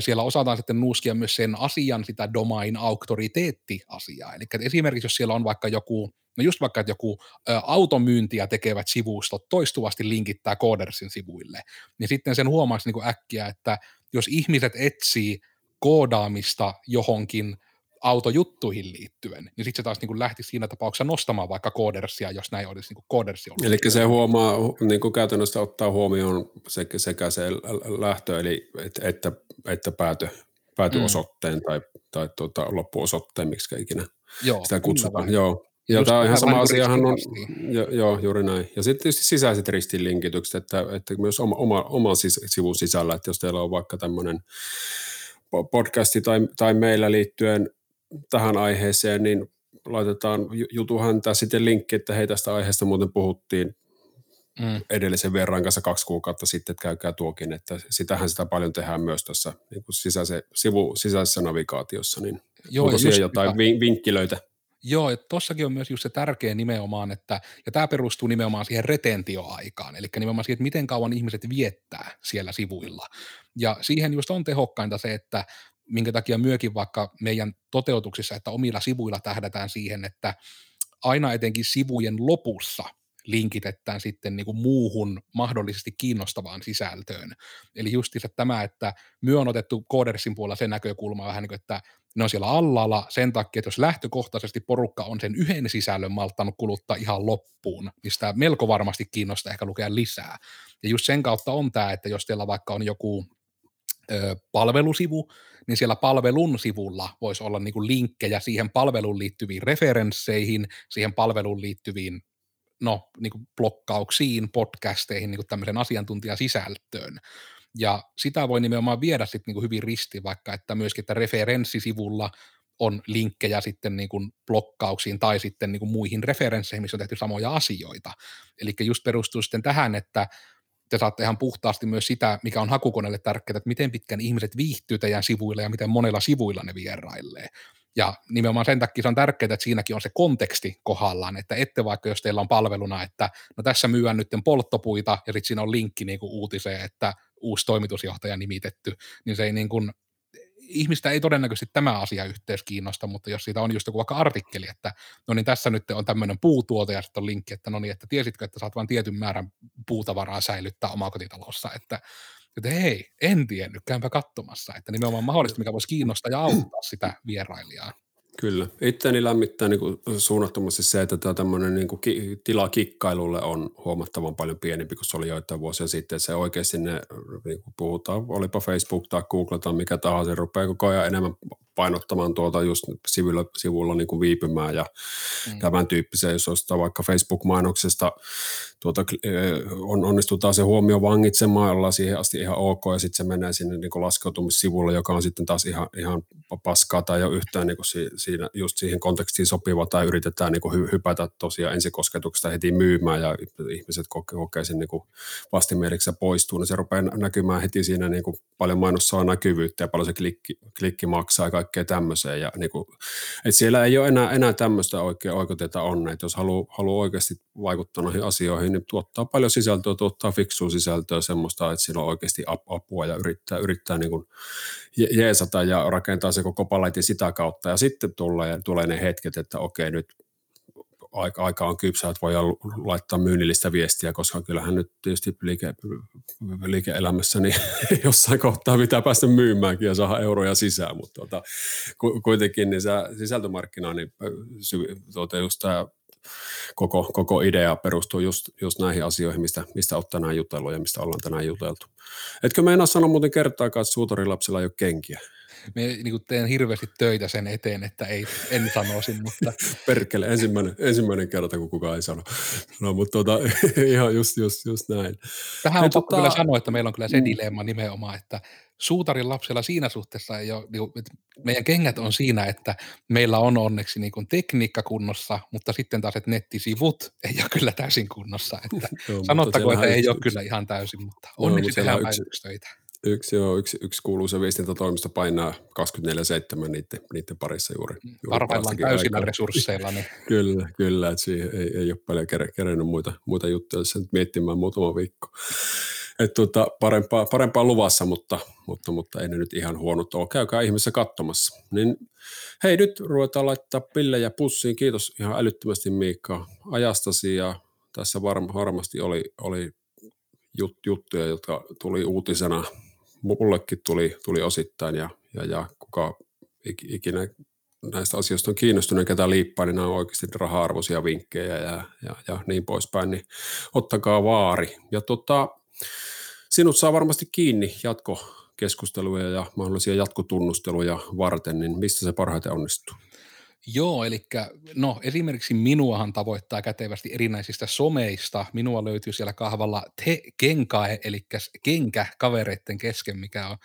siellä osataan sitten nuuskia myös sen asian sitä domain auktoriteetti-asiaa. Eli esimerkiksi jos siellä on vaikka joku, no just vaikka, että joku automyyntiä tekevät sivustot toistuvasti linkittää Codersin sivuille, niin sitten sen huomaisi niin kuin äkkiä, että jos ihmiset etsii koodaamista johonkin autojuttuihin liittyen, niin sitten se taas niin kuin lähti siinä tapauksessa nostamaan vaikka koodersia, jos näin olisi niin koodersi ollut. Eli se huomaa, niin kuin käytännössä ottaa huomioon sekä, sekä se lähtö, eli että, että, että päätö, päätyosoitteen mm. tai, tai tuota, loppuosoitteen, miksi ikinä Joo, sitä kutsutaan. Joo, ja tämä on ihan sama asiahan on, jo, joo, juuri näin. Ja sitten tietysti sisäiset ristilinkitykset, että, että myös oma, oma, oma sivun sisällä, että jos teillä on vaikka tämmöinen podcasti tai, tai meillä liittyen tähän aiheeseen, niin laitetaan jutuhan tässä sitten linkki, että hei tästä aiheesta muuten puhuttiin mm. edellisen verran kanssa kaksi kuukautta sitten, että käykää tuokin, että sitähän sitä paljon tehdään myös tässä niin kuin sisäise, sivu, sisäisessä navigaatiossa, niin Joo, onko siellä jotain vinkkilöitä? Joo, että tossakin on myös just se tärkeä nimenomaan, että, ja tämä perustuu nimenomaan siihen retentioaikaan, eli nimenomaan siihen, että miten kauan ihmiset viettää siellä sivuilla. Ja siihen just on tehokkainta se, että minkä takia myökin vaikka meidän toteutuksissa, että omilla sivuilla tähdätään siihen, että aina etenkin sivujen lopussa linkitetään sitten niin kuin muuhun mahdollisesti kiinnostavaan sisältöön. Eli justiinsa tämä, että myö on otettu Codersin puolella se näkökulma vähän niin kuin, että ne on siellä allalla sen takia, että jos lähtökohtaisesti porukka on sen yhden sisällön malttanut kuluttaa ihan loppuun, niin sitä melko varmasti kiinnostaa ehkä lukea lisää. Ja just sen kautta on tämä, että jos teillä vaikka on joku ö, palvelusivu, niin siellä palvelun sivulla voisi olla niin linkkejä siihen palveluun liittyviin referensseihin, siihen palveluun liittyviin no, niin kuin blokkauksiin, podcasteihin, niin kuin tämmöisen asiantuntijasisältöön. Ja sitä voi nimenomaan viedä sitten niin kuin hyvin risti, vaikka että myöskin, että referenssisivulla on linkkejä sitten niin kuin blokkauksiin tai sitten niin kuin muihin referensseihin, missä on tehty samoja asioita. Eli just perustuu sitten tähän, että te saatte ihan puhtaasti myös sitä, mikä on hakukoneelle tärkeää, että miten pitkän ihmiset viihtyy teidän sivuilla ja miten monella sivuilla ne vieraillee. Ja nimenomaan sen takia se on tärkeää, että siinäkin on se konteksti kohdallaan, että ette vaikka jos teillä on palveluna, että no tässä myyään nyt polttopuita ja sitten siinä on linkki niin kuin uutiseen, että uusi toimitusjohtaja nimitetty, niin se ei niin kuin, ihmistä ei todennäköisesti tämä asia yhteys kiinnosta, mutta jos siitä on just joku vaikka artikkeli, että no niin tässä nyt on tämmöinen puutuote ja sitten on linkki, että no niin, että tiesitkö, että saat vain tietyn määrän puutavaraa säilyttää omakotitalossa, että että hei, en tiennyt, käympä katsomassa, että nimenomaan mahdollista, mikä voisi kiinnostaa ja auttaa sitä vierailijaa. Kyllä. Itseäni lämmittää niin kuin suunnattomasti se, että tämä tämmöinen niin kuin ki- tila kikkailulle on huomattavan paljon pienempi kuin se oli joitain vuosia sitten. Se oikeasti ne, niin kuin puhutaan, olipa Facebook tai Google tai mikä tahansa, rupeaa koko ajan enemmän painottamaan tuota just sivulla, sivulla niin kuin viipymään ja mm. tämän tyyppisiä, jos ostaa vaikka Facebook-mainoksesta, tuota, on, onnistutaan se huomio vangitsemaan, ollaan siihen asti ihan ok, ja sitten se menee sinne niin kuin laskeutumissivulle, joka on sitten taas ihan, ihan paskaa tai ei ole yhtään niin kuin si, siinä, just siihen kontekstiin sopiva, tai yritetään niin kuin hypätä tosiaan ensikosketuksesta heti myymään, ja ihmiset kokee, kokee sen niin kuin vastimieliksi poistuu, niin se rupeaa näkymään heti siinä niin kuin paljon mainossa näkyvyyttä, ja paljon se klikki, klikki maksaa, ja kaikkea tämmöiseen. Ja niin kuin, että siellä ei ole enää, enää tämmöistä oikein oikeuteta onnea, jos haluaa, haluaa oikeasti vaikuttaa noihin asioihin, niin tuottaa paljon sisältöä, tuottaa fiksua sisältöä, semmoista, että sillä on oikeasti apua ja yrittää, yrittää niin kuin jeesata ja rakentaa se koko paletin sitä kautta. Ja sitten tulee, tulee ne hetket, että okei, nyt aika, aika on kypsä, että voi laittaa myynnillistä viestiä, koska kyllähän nyt tietysti liike, liike-elämässä niin jossain kohtaa pitää päästä myymäänkin ja saada euroja sisään, mutta tuota, kuitenkin niin sisältömarkkina, niin tuota, just tämä koko, koko idea perustuu just, just näihin asioihin, mistä, mistä olet tänään jutellut ja mistä ollaan tänään juteltu. Etkö meinaa sanoa muuten kertaakaan, että suutarilapsilla ei ole kenkiä? Me niin kuin teen hirveästi töitä sen eteen, että ei, en sanoisi, mutta... Perkele, ensimmäinen, ensimmäinen kerta, kun kukaan ei sano. No, mutta tota, ihan just, just, just näin. Tähän on tota... kyllä sanoa, että meillä on kyllä se mm. dilemma nimenomaan, että suutarin lapsella siinä suhteessa ei ole, niin kuin, meidän kengät on siinä, että meillä on onneksi niin kuin tekniikka kunnossa, mutta sitten taas, että nettisivut ei ole kyllä täysin kunnossa. Että Joo, sanottako, että ei ole kyllä ihan täysin, mutta onneksi Joo, tehdään yksi, töitä. Yksi, joo, yksi, yksi kuuluisa viestintätoimisto painaa 24-7 niiden, niiden parissa juuri. juuri Parhaillaan täysillä aikaa. resursseilla. Niin. kyllä, kyllä, että siihen ei, ei ole paljon kerennyt muita, muita juttuja sen miettimään muutama viikko. Et tuota, parempaa, parempaa luvassa, mutta, mutta, mutta ei ne nyt ihan huonot ole. Käykää ihmeessä katsomassa. Niin, hei, nyt ruvetaan laittaa pillejä pussiin. Kiitos ihan älyttömästi Miikka ajastasi ja tässä varmasti oli, oli jut, juttuja, jotka tuli uutisena mullekin tuli, tuli osittain ja, ja, ja kuka ikinä näistä asioista on kiinnostunut, ketä liippaa, niin nämä on oikeasti raha-arvoisia vinkkejä ja, ja, ja niin poispäin, niin ottakaa vaari. Ja tota, sinut saa varmasti kiinni jatkokeskusteluja ja mahdollisia jatkotunnusteluja varten, niin mistä se parhaiten onnistuu? Joo, eli no esimerkiksi minuahan tavoittaa kätevästi erinäisistä someista. Minua löytyy siellä kahvalla te kenkae, eli kenkä kavereiden kesken, mikä on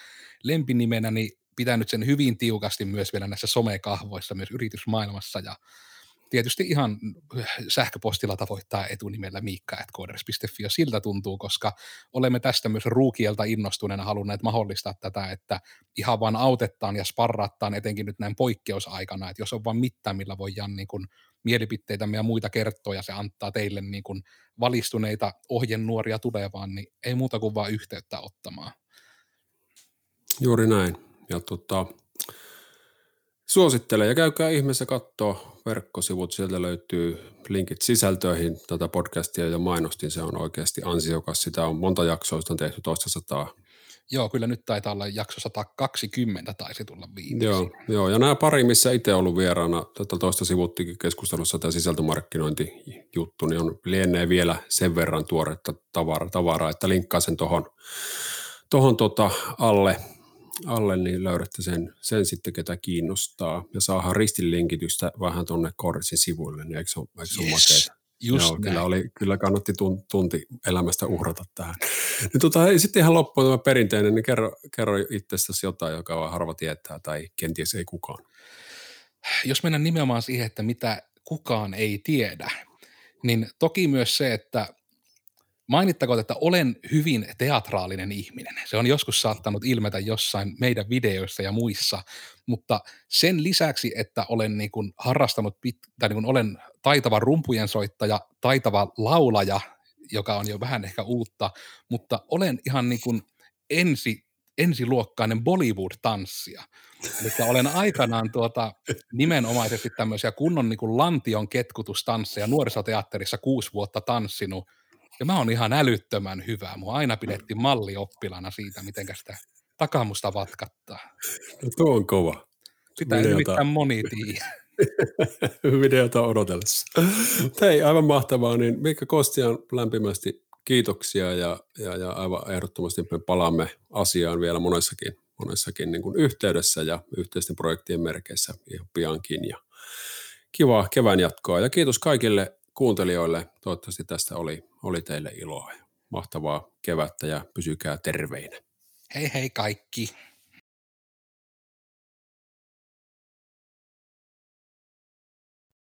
lempinimenä, niin pitänyt sen hyvin tiukasti myös vielä näissä somekahvoissa, myös yritysmaailmassa ja tietysti ihan sähköpostilla tavoittaa etunimellä miikka.kooders.fi, ja siltä tuntuu, koska olemme tästä myös ruukielta innostuneena halunneet mahdollistaa tätä, että ihan vaan autettaan ja sparrattaan etenkin nyt näin poikkeusaikana, että jos on vaan mitään, millä voidaan niin kuin mielipiteitämme ja muita kertoa, ja se antaa teille niin kuin valistuneita ohjenuoria tulevaan, niin ei muuta kuin vaan yhteyttä ottamaan. Juuri näin. Ja tota, Suosittelen ja käykää ihmeessä katsoa verkkosivut, sieltä löytyy linkit sisältöihin tätä podcastia ja mainostin, se on oikeasti ansiokas. Sitä on monta jaksoa, on tehty toista sataa. Joo, kyllä nyt taitaa olla jakso 120 taisi tulla viimeksi. Joo, joo, ja nämä pari, missä itse ollut vieraana, tätä toista sivuttikin keskustelussa tämä sisältömarkkinointijuttu, niin on lienee vielä sen verran tuoretta tavaraa, tavaraa että linkkaa sen tuohon tohon tota alle alle, niin löydätte sen, sen sitten, ketä kiinnostaa. Ja saadaan ristinlinkitystä vähän tuonne Korsin sivuille, niin eikö se, eikö se yes. makeeta? Just Joo, kyllä, oli, kyllä kannatti tunti elämästä uhrata tähän. niin tota, sitten ihan loppuun tämä perinteinen, niin kerro, kerro itsestäsi jotain, joka harva tietää tai kenties ei kukaan. Jos mennään nimenomaan siihen, että mitä kukaan ei tiedä, niin toki myös se, että Mainittakoon, että olen hyvin teatraalinen ihminen. Se on joskus saattanut ilmetä jossain meidän videoissa ja muissa, mutta sen lisäksi, että olen niin kuin harrastanut, pit, tai niin kuin olen taitava rumpujen soittaja, taitava laulaja, joka on jo vähän ehkä uutta, mutta olen ihan niin kuin ensi, ensiluokkainen Bollywood-tanssija. Eli olen aikanaan tuota, nimenomaisesti tämmöisiä kunnon niin kuin lantion ketkutustansseja nuorisoteatterissa kuusi vuotta tanssinut, ja mä oon ihan älyttömän hyvä. Mua aina pidettiin mallioppilana siitä, miten sitä takamusta vatkattaa. No tuo on kova. Sitä Videota. ei nimittäin moni tiedä. Videota odotellessa. Hei, aivan mahtavaa. Niin Mikka Kostian lämpimästi kiitoksia ja, ja, ja aivan ehdottomasti me palaamme asiaan vielä monessakin, monessakin niin kuin yhteydessä ja yhteisten projektien merkeissä ihan piankin. Ja kivaa kevään jatkoa ja kiitos kaikille kuuntelijoille. Toivottavasti tästä oli, oli teille iloa. Mahtavaa kevättä ja pysykää terveinä. Hei hei kaikki.